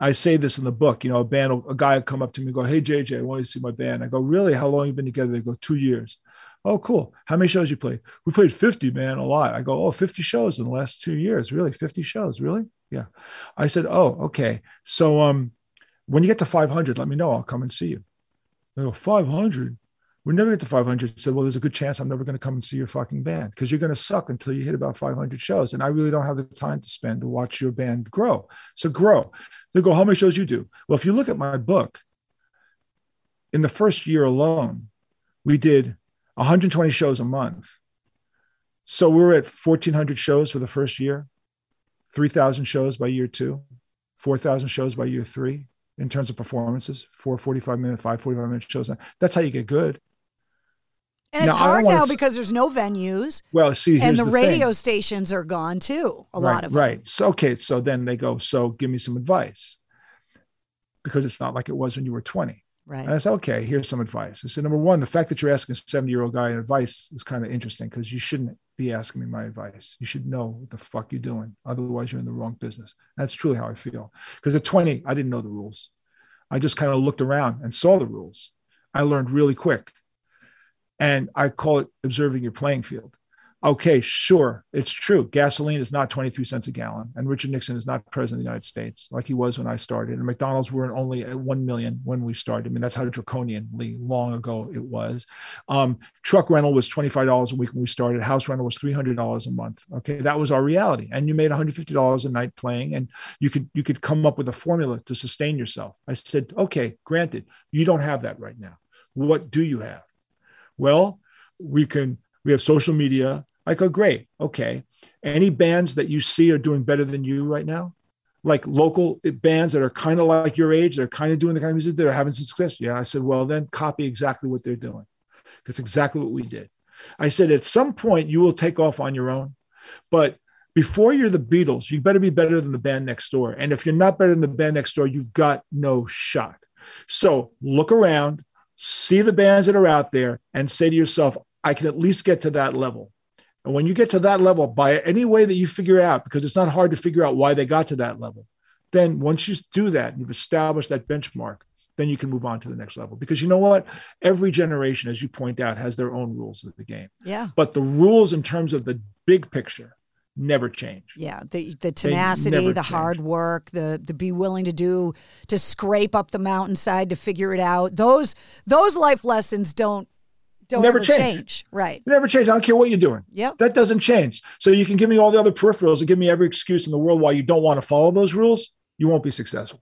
I say this in the book, you know, a band a guy will come up to me and go, "Hey Jay Jay, I want you to see my band." I go, "Really? How long you been together?" They go, two years." Oh, cool. How many shows you played? We played 50, man, a lot. I go, oh, 50 shows in the last two years. Really? 50 shows? Really? Yeah. I said, oh, okay. So um, when you get to 500, let me know. I'll come and see you. They go, 500? We never get to 500. Said, well, there's a good chance I'm never going to come and see your fucking band because you're going to suck until you hit about 500 shows. And I really don't have the time to spend to watch your band grow. So grow. They go, how many shows you do? Well, if you look at my book, in the first year alone, we did 120 shows a month. So we were at 1,400 shows for the first year, 3,000 shows by year two, 4,000 shows by year three in terms of performances, four 45 minute, five 45 minute shows. That's how you get good. And it's Now, hard now s- because there's no venues. Well, see, and the, the radio thing. stations are gone too. A right, lot of them. right. So okay, so then they go, so give me some advice. Because it's not like it was when you were 20. Right. And I said, okay, here's some advice. I said, number one, the fact that you're asking a 70 year old guy advice is kind of interesting because you shouldn't be asking me my advice. You should know what the fuck you're doing. Otherwise, you're in the wrong business. That's truly how I feel. Because at 20, I didn't know the rules. I just kind of looked around and saw the rules. I learned really quick. And I call it observing your playing field. Okay, sure, it's true. Gasoline is not 23 cents a gallon, and Richard Nixon is not president of the United States like he was when I started. And McDonald's were only at 1 million when we started. I mean, that's how draconianly long ago it was. Um, truck rental was $25 a week when we started. House rental was $300 a month. Okay, that was our reality. And you made $150 a night playing, and you could you could come up with a formula to sustain yourself. I said, okay, granted, you don't have that right now. What do you have? Well, we can we have social media. I go, great. Okay. Any bands that you see are doing better than you right now? Like local bands that are kind of like your age, they're kind of doing the kind of music they're having some success. Yeah. I said, well, then copy exactly what they're doing. That's exactly what we did. I said, at some point you will take off on your own, but before you're the Beatles, you better be better than the band next door. And if you're not better than the band next door, you've got no shot. So look around, see the bands that are out there, and say to yourself, I can at least get to that level. And when you get to that level, by any way that you figure out, because it's not hard to figure out why they got to that level, then once you do that, you've established that benchmark, then you can move on to the next level. Because you know what? Every generation, as you point out, has their own rules of the game. Yeah. But the rules in terms of the big picture never change. Yeah, the the tenacity, the hard work, the the be willing to do to scrape up the mountainside to figure it out. Those those life lessons don't don't Never ever change. Right. It never change. I don't care what you're doing. Yep. That doesn't change. So you can give me all the other peripherals and give me every excuse in the world why you don't want to follow those rules. You won't be successful.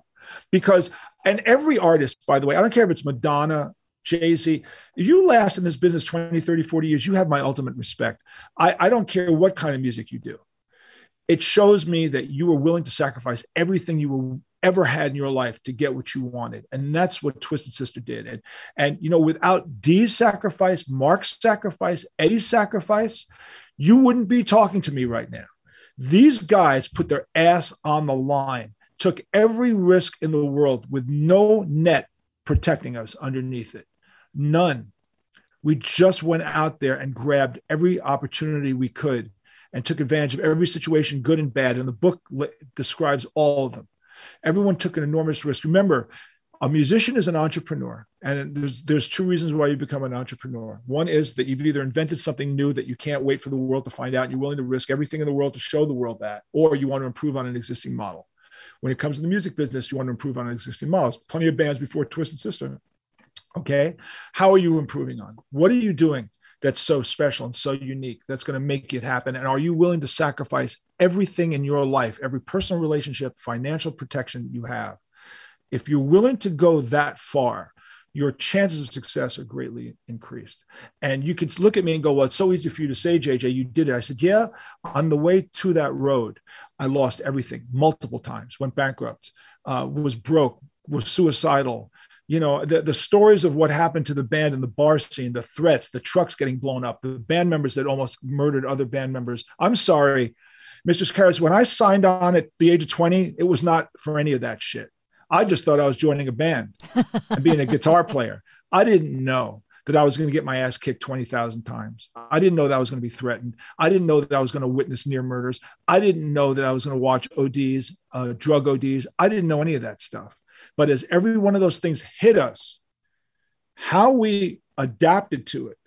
Because, and every artist, by the way, I don't care if it's Madonna, Jay Z, you last in this business 20, 30, 40 years, you have my ultimate respect. I, I don't care what kind of music you do. It shows me that you were willing to sacrifice everything you were ever had in your life to get what you wanted. And that's what Twisted Sister did. And, and you know, without Dee's sacrifice, Mark's sacrifice, Eddie's sacrifice, you wouldn't be talking to me right now. These guys put their ass on the line, took every risk in the world with no net protecting us underneath it. None. We just went out there and grabbed every opportunity we could and took advantage of every situation, good and bad. And the book describes all of them. Everyone took an enormous risk. Remember, a musician is an entrepreneur, and there's there's two reasons why you become an entrepreneur. One is that you've either invented something new that you can't wait for the world to find out, and you're willing to risk everything in the world to show the world that, or you want to improve on an existing model. When it comes to the music business, you want to improve on existing model. There's plenty of bands before Twisted Sister. Okay, how are you improving on? What are you doing that's so special and so unique that's going to make it happen? And are you willing to sacrifice everything in your life, every personal relationship, financial protection you have? If you're willing to go that far, your chances of success are greatly increased. And you could look at me and go, Well, it's so easy for you to say, Jay Jay, you did it. I said, Yeah, on the way to that road, I lost everything multiple times, went bankrupt, uh, was broke, was suicidal. You know, the, the stories of what happened to the band in the bar scene, the threats, the trucks getting blown up, the band members that almost murdered other band members. I'm sorry, Mistress Carrie, when I signed on at the age of 20, it was not for any of that shit. I just thought I was joining a band and being a guitar player. I didn't know that I was going to get my ass kicked 20,000 times. I didn't know that I was going to be threatened. I didn't know that I was going to witness near murders. I didn't know that I was going to watch ODs, uh, drug ODs. I didn't know any of that stuff. But as every one of those things hit us, how we adapted to it,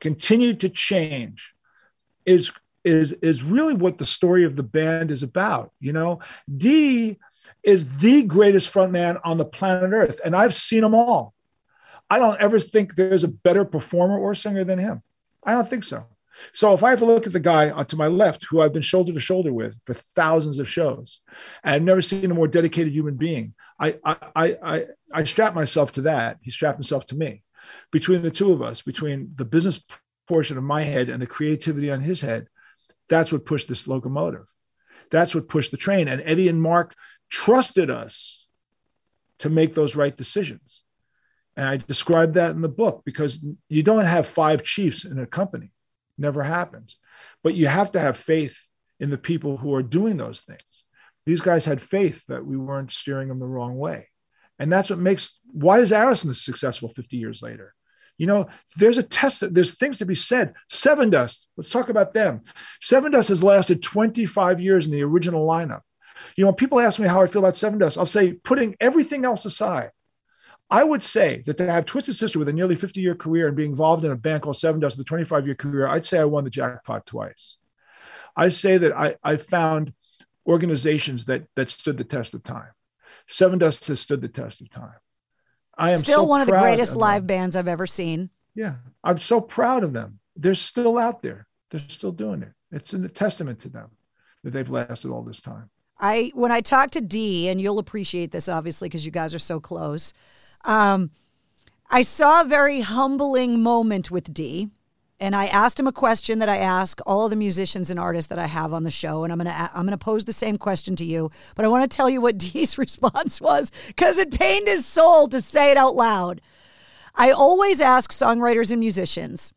continued to change, is is is really what the story of the band is about. You know, Dee is the greatest frontman on the planet Earth, and I've seen them all. I don't ever think there's a better performer or singer than him. I don't think so. So if I have to look at the guy uh, to my left, who I've been shoulder to shoulder with for thousands of shows, and I've never seen a more dedicated human being, I I I I, I strap myself to that. He strapped himself to me. Between the two of us, between the business portion of my head and the creativity on his head, that's what pushed this locomotive. That's what pushed the train. And Eddie and Mark trusted us to make those right decisions. And I describe that in the book because you don't have five chiefs in a company. Never happens. But you have to have faith in the people who are doing those things. These guys had faith that we weren't steering them the wrong way. And that's what makes why is Aerosmith successful 50 years later? You know, there's a test, there's things to be said. Sevendust, let's talk about them. Sevendust has lasted 25 years in the original lineup. You know, people ask me how I feel about Sevendust, I'll say, putting everything else aside, I would say that to have Twisted Sister with a nearly 50 year career and being involved in a band called Sevendust with a 25 year career, I'd say I won the jackpot twice. I say that I, I found organizations that that stood the test of time. Sevendust has stood the test of time. I am still so one of the greatest of live bands I've ever seen. Yeah, I'm so proud of them. They're still out there. They're still doing it. It's a testament to them that they've lasted all this time. I when I talked to Dee, and you'll appreciate this obviously because you guys are so close. Um, I saw a very humbling moment with Dee, and I asked him a question that I ask all of the musicians and artists that I have on the show, and I'm gonna I'm gonna pose the same question to you, but I want to tell you what Dee's response was because it pained his soul to say it out loud. I always ask songwriters and musicians.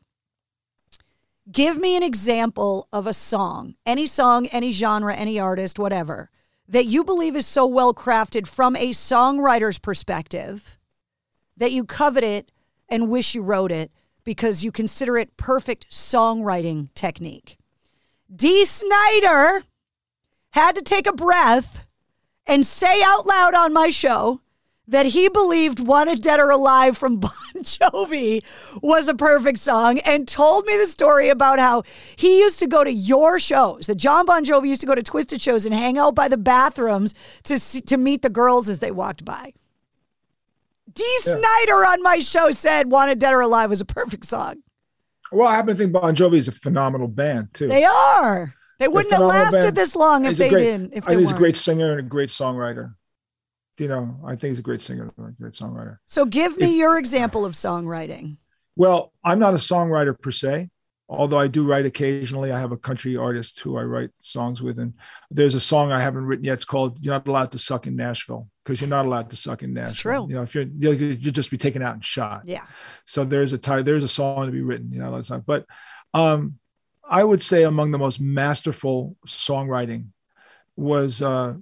Give me an example of a song, any song, any genre, any artist, whatever, that you believe is so well crafted from a songwriter's perspective that you covet it and wish you wrote it because you consider it perfect songwriting technique. Dee Snyder had to take a breath and say out loud on my show that he believed Wanted Dead or Alive from Bon Jovi was a perfect song and told me the story about how he used to go to your shows, that Jon Bon Jovi used to go to Twisted shows and hang out by the bathrooms to, see, to meet the girls as they walked by. Dee Yeah. Snyder on my show said Wanted Dead or Alive was a perfect song. Well, I happen to think Bon Jovi is a phenomenal band too. They are. They wouldn't have lasted band. this long if He's they great- didn't. If I think he's a weren't. great singer and a great songwriter. You know, I think he's a great singer and a great songwriter. So give me your example of songwriting. Well, I'm not a songwriter per se, although I do write occasionally. I have a country artist who I write songs with, and there's a song I haven't written yet. It's called "You're Not Allowed to Suck in Nashville" because you're not allowed to suck in Nashville. true. You know, if you're you'll, you'll just be taken out and shot. Yeah. So there's a ti- there's a song to be written. You know, that's not. But um, I would say among the most masterful songwriting was uh,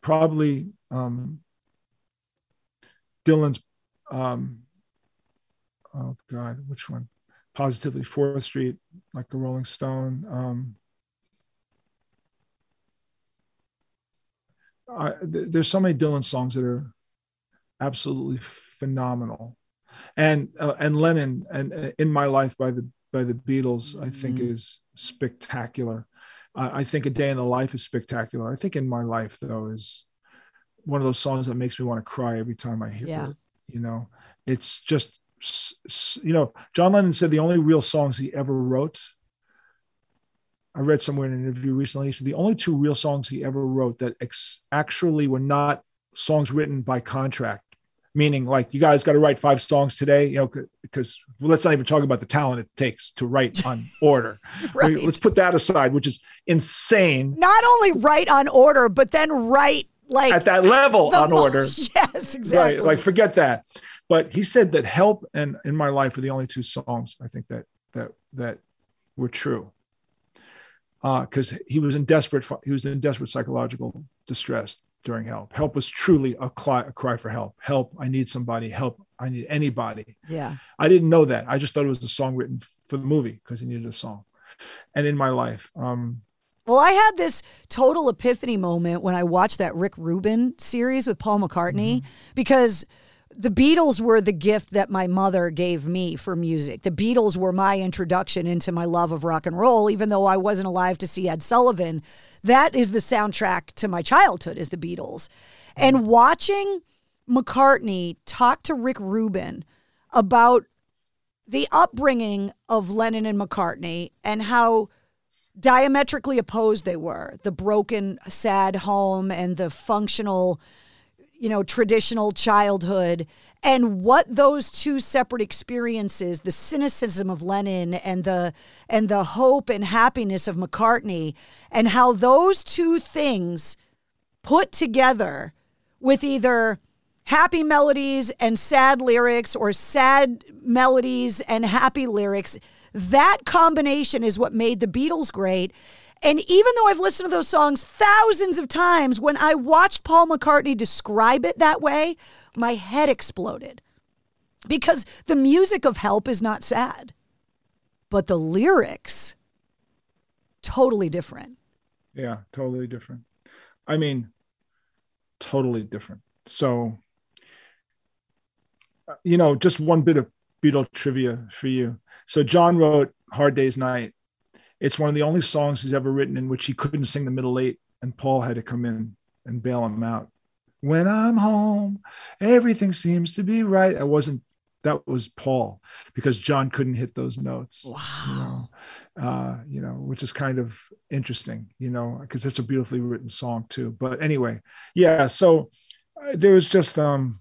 probably um, Dylan's. Um, oh God, which one? Positively Fourth Street, like a Rolling Stone. Um, I, th- there's so many Dylan songs that are absolutely phenomenal, and uh, and Lennon and uh, in my life by the by the Beatles, I think is spectacular. I I think a day in the life is spectacular. I think in my life though is one of those songs that makes me want to cry every time I hear Yeah. it. You know, it's just you know, John Lennon said the only real songs he ever wrote. I read somewhere in an interview recently. He said the only two real songs he ever wrote that ex- actually were not songs written by contract, meaning like you guys got to write five songs today, you know, because well, let's not even talk about the talent it takes to write on order. Right. Let's put that aside, which is insane Not only write on order, but then write like at that level on mo- order. Yes, exactly. Right. Like forget that. But he said that help and in my life are the only two songs I think that that that were true. Because he was in desperate he was in desperate psychological distress during help. Help was truly a cry, a cry for help. Help! I need somebody. Help! I need anybody. yeah. I didn't know that. I just thought it was a song written for the movie because he needed a song. And in my life, um, Well, I had this total epiphany moment when I watched that Rick Rubin series with Paul McCartney because the Beatles were the gift that my mother gave me for music. The Beatles were my introduction into my love of rock and roll, even though I wasn't alive to see Ed Sullivan. That is the soundtrack to my childhood, is the Beatles. And watching McCartney talk to Rick Rubin about the upbringing of Lennon and McCartney and how diametrically opposed they were the broken sad home and the functional you know traditional childhood and what those two separate experiences the cynicism of Lennon and the and the hope and happiness of McCartney and how those two things put together with either happy melodies and sad lyrics or sad melodies and happy lyrics. That combination is what made the Beatles great. And even though I've listened to those songs thousands of times, when I watched Paul McCartney describe it that way, my head exploded. Because the music of Help is not sad, but the lyrics, totally different. Yeah, totally different. I mean, totally different. So, uh, you know, just one bit of Beatle trivia for you. So, John wrote Hard Day's Night. It's one of the only songs he's ever written in which he couldn't sing the middle eight, and Paul had to come in and bail him out. When I'm home, everything seems to be right. I wasn't that was Paul because John couldn't hit those notes. Wow. You know, uh, you know which is kind of interesting, you know, because it's a beautifully written song too. But anyway, yeah. So uh, there was just um,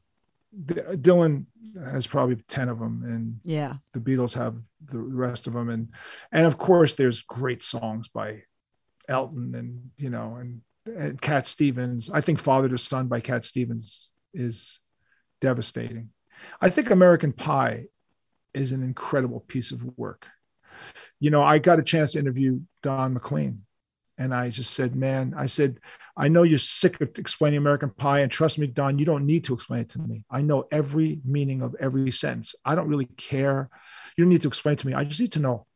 Dylan has probably 10 of them and yeah. the beatles have the rest of them and and of course there's great songs by elton and you know and, and cat stevens. I think father to son by cat stevens is devastating. I think American Pie is an incredible piece of work. You know, I got a chance to interview Don McLean, and I just said, "Man, I said, I know you're sick of explaining American Pie, and trust me, Don, you don't need to explain it to me. I know every meaning of every sentence. I don't really care. You don't need to explain to me. I just need to know."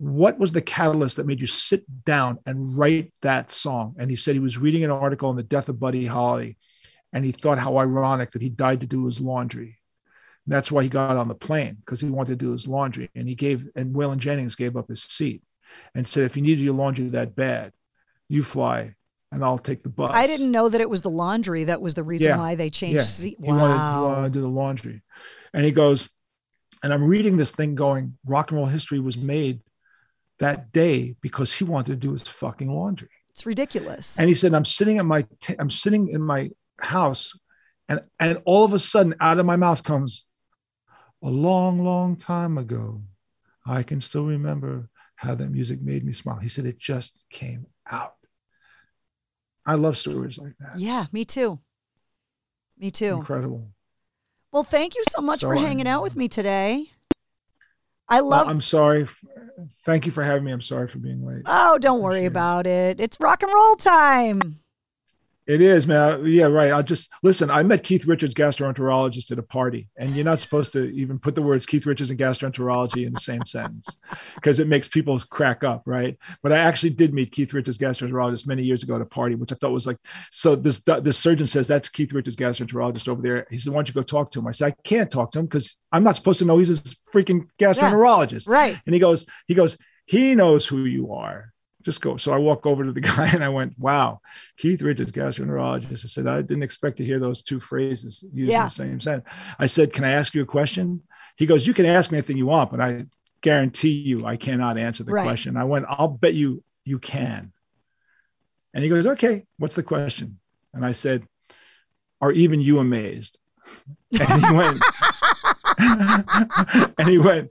What was the catalyst that made you sit down and write that song? And he said he was reading an article on the death of Buddy Holly, and he thought how ironic that he died to do his laundry. And that's why he got on the plane because he wanted to do his laundry. And he gave, and Waylon Jennings gave up his seat and said, if you need your laundry that bad, you fly and I'll take the bus. I didn't know that it was the laundry that was the reason Yeah. why they changed Yeah. seat. Wanted, he wanted to do the laundry. And he goes, and I'm reading this thing going, rock and roll history was made that day because he wanted to do his fucking laundry. It's ridiculous. And he said, I'm sitting at my, t- I'm sitting in my house, and and all of a sudden, out of my mouth comes, a long, long time ago, I can still remember how that music made me smile. He said it just came out. I love stories like that. Yeah, me too. Me too. Incredible. Well, thank you so much So for I- hanging out with me today. I Well, love. I'm sorry. Thank you for having me. I'm sorry for being late. oh, don't worry about it. It's rock and roll time. It is, man. Yeah, right. I'll just listen. I met Keith Richards, gastroenterologist, at a party, and you're not supposed to even put the words Keith Richards and gastroenterology in the same sentence because it makes people crack up, right? But I actually did meet Keith Richards, gastroenterologist, many years ago at a party, which I thought was like, so this this surgeon says that's Keith Richards, gastroenterologist over there. He said, "Why don't you go talk to him?" I said, "I can't talk to him because I'm not supposed to know he's a freaking gastroenterologist." right. And he goes, he goes, he knows who you are. Just go. So I walk over to the guy and I went, wow, Keith Richards, gastroenterologist. I said, I didn't expect to hear those two phrases used in the same sentence. I said, can I ask you a question? He goes, you can ask me anything you want, but I guarantee you I cannot answer the Right. question. I went, I'll bet you you can. And he goes, okay, what's the question? And I said, are even you amazed? And he went, and he went,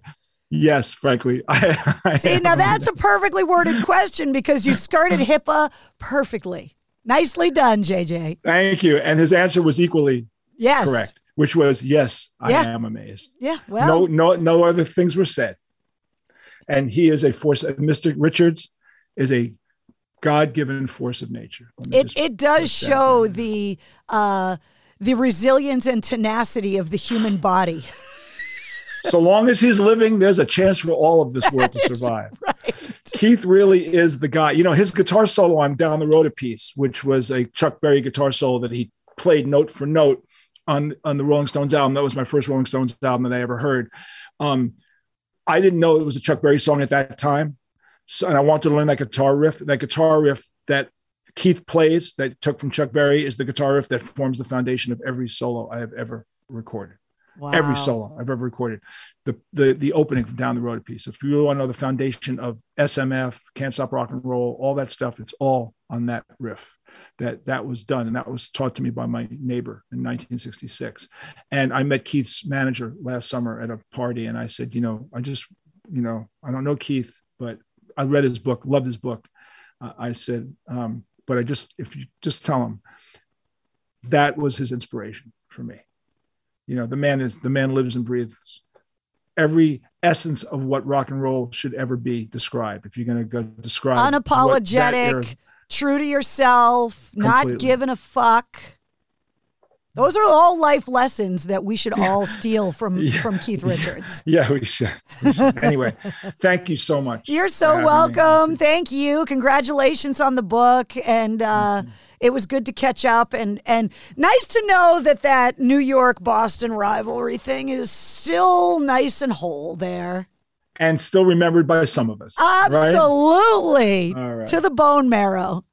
yes, frankly. I, I See, now am." that's a perfectly worded question because you skirted HIPAA perfectly. Nicely done, Jay Jay. Thank you. And his answer was equally Yes. correct, which was yes, I am amazed. Yeah. Well, no, no, no other things were said. And he is a force. Mr. Richards is a God-given force of nature. It, it does show the uh, the resilience and tenacity of the human body. so long as he's living, there's a chance for all of this world to survive. Keith really is the guy. You know, his guitar solo on Down the Road a piece, which was a Chuck Berry guitar solo that he played note for note on on the Rolling Stones album. That was my first Rolling Stones album that I ever heard. Um, I didn't know it was a Chuck Berry song at that time. So, and I wanted to learn that guitar riff. That guitar riff that Keith plays, that took from Chuck Berry, is the guitar riff that forms the foundation of every solo I have ever recorded. Every solo I've ever recorded. The the the opening from Down the Road piece. If you really want to know the foundation of SMF, Can't Stop Rock and Roll, all that stuff, it's all on that riff. That that was done, and that was taught to me by my neighbor in 1966. And I met Keith's manager last summer at a party, and I said, you know, I just, you know, I don't know Keith, but I read his book, loved his book. Uh, I said, um, but I just, if you just tell him, that was his inspiration for me. You know, the man is the man lives and breathes every essence of what rock and roll should ever be described. If you're going to go describe Unapologetic, era- true to yourself, not giving a fuck. Those are all life lessons that we should all steal from Yeah. from Keith Richards. yeah, we should. We should. anyway, thank you so much. You're so having me. welcome. Thank you. Congratulations on the book and uh it was good to catch up and and nice to know that that New York Boston rivalry thing is still nice and whole there. And still remembered by some of us. Absolutely. All right. To the bone marrow.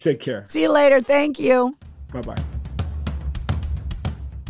Take care. See you later. Thank you. Bye bye.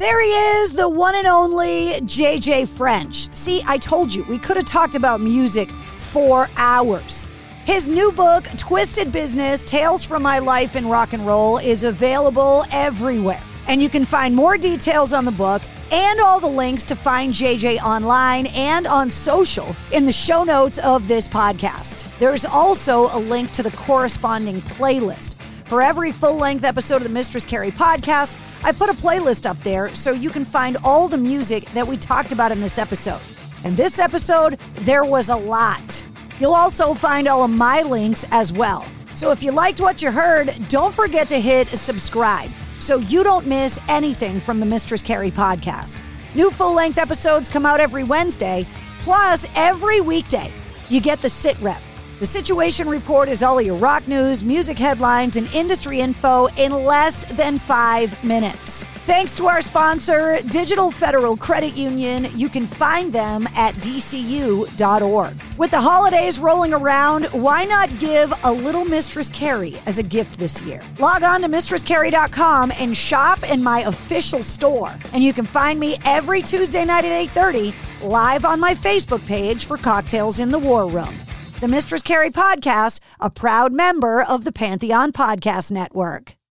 There he is, the one and only Jay Jay French. See, I told you, we could have talked about music for hours. His new book, Twisted Business Tales from My Life in Rock and Roll, is available everywhere. And you can find more details on the book and all the links to find Jay Jay online and on social in the show notes of this podcast. There's also a link to the corresponding playlist. For every full length episode of the Mistress Carrie podcast, I put a playlist up there so you can find all the music that we talked about in this episode. And this episode, there was a lot. You'll also find all of my links as well. So if you liked what you heard, don't forget to hit subscribe so you don't miss anything from the Mistress Carrie podcast. New full length episodes come out every Wednesday, plus every weekday. You get the sit rep. The Situation Report is all your rock news, music headlines, and industry info in less than five minutes. Thanks to our sponsor, Digital Federal Credit Union. You can find them at dcu.org. With the holidays rolling around, why not give a little Mistress Carrie as a gift this year? Log on to mistresscarrie.com and shop in my official store. And you can find me every Tuesday night at 8:30 live on my Facebook page for Cocktails in the War Room. The Mistress Carrie Podcast, a proud member of the Pantheon Podcast Network.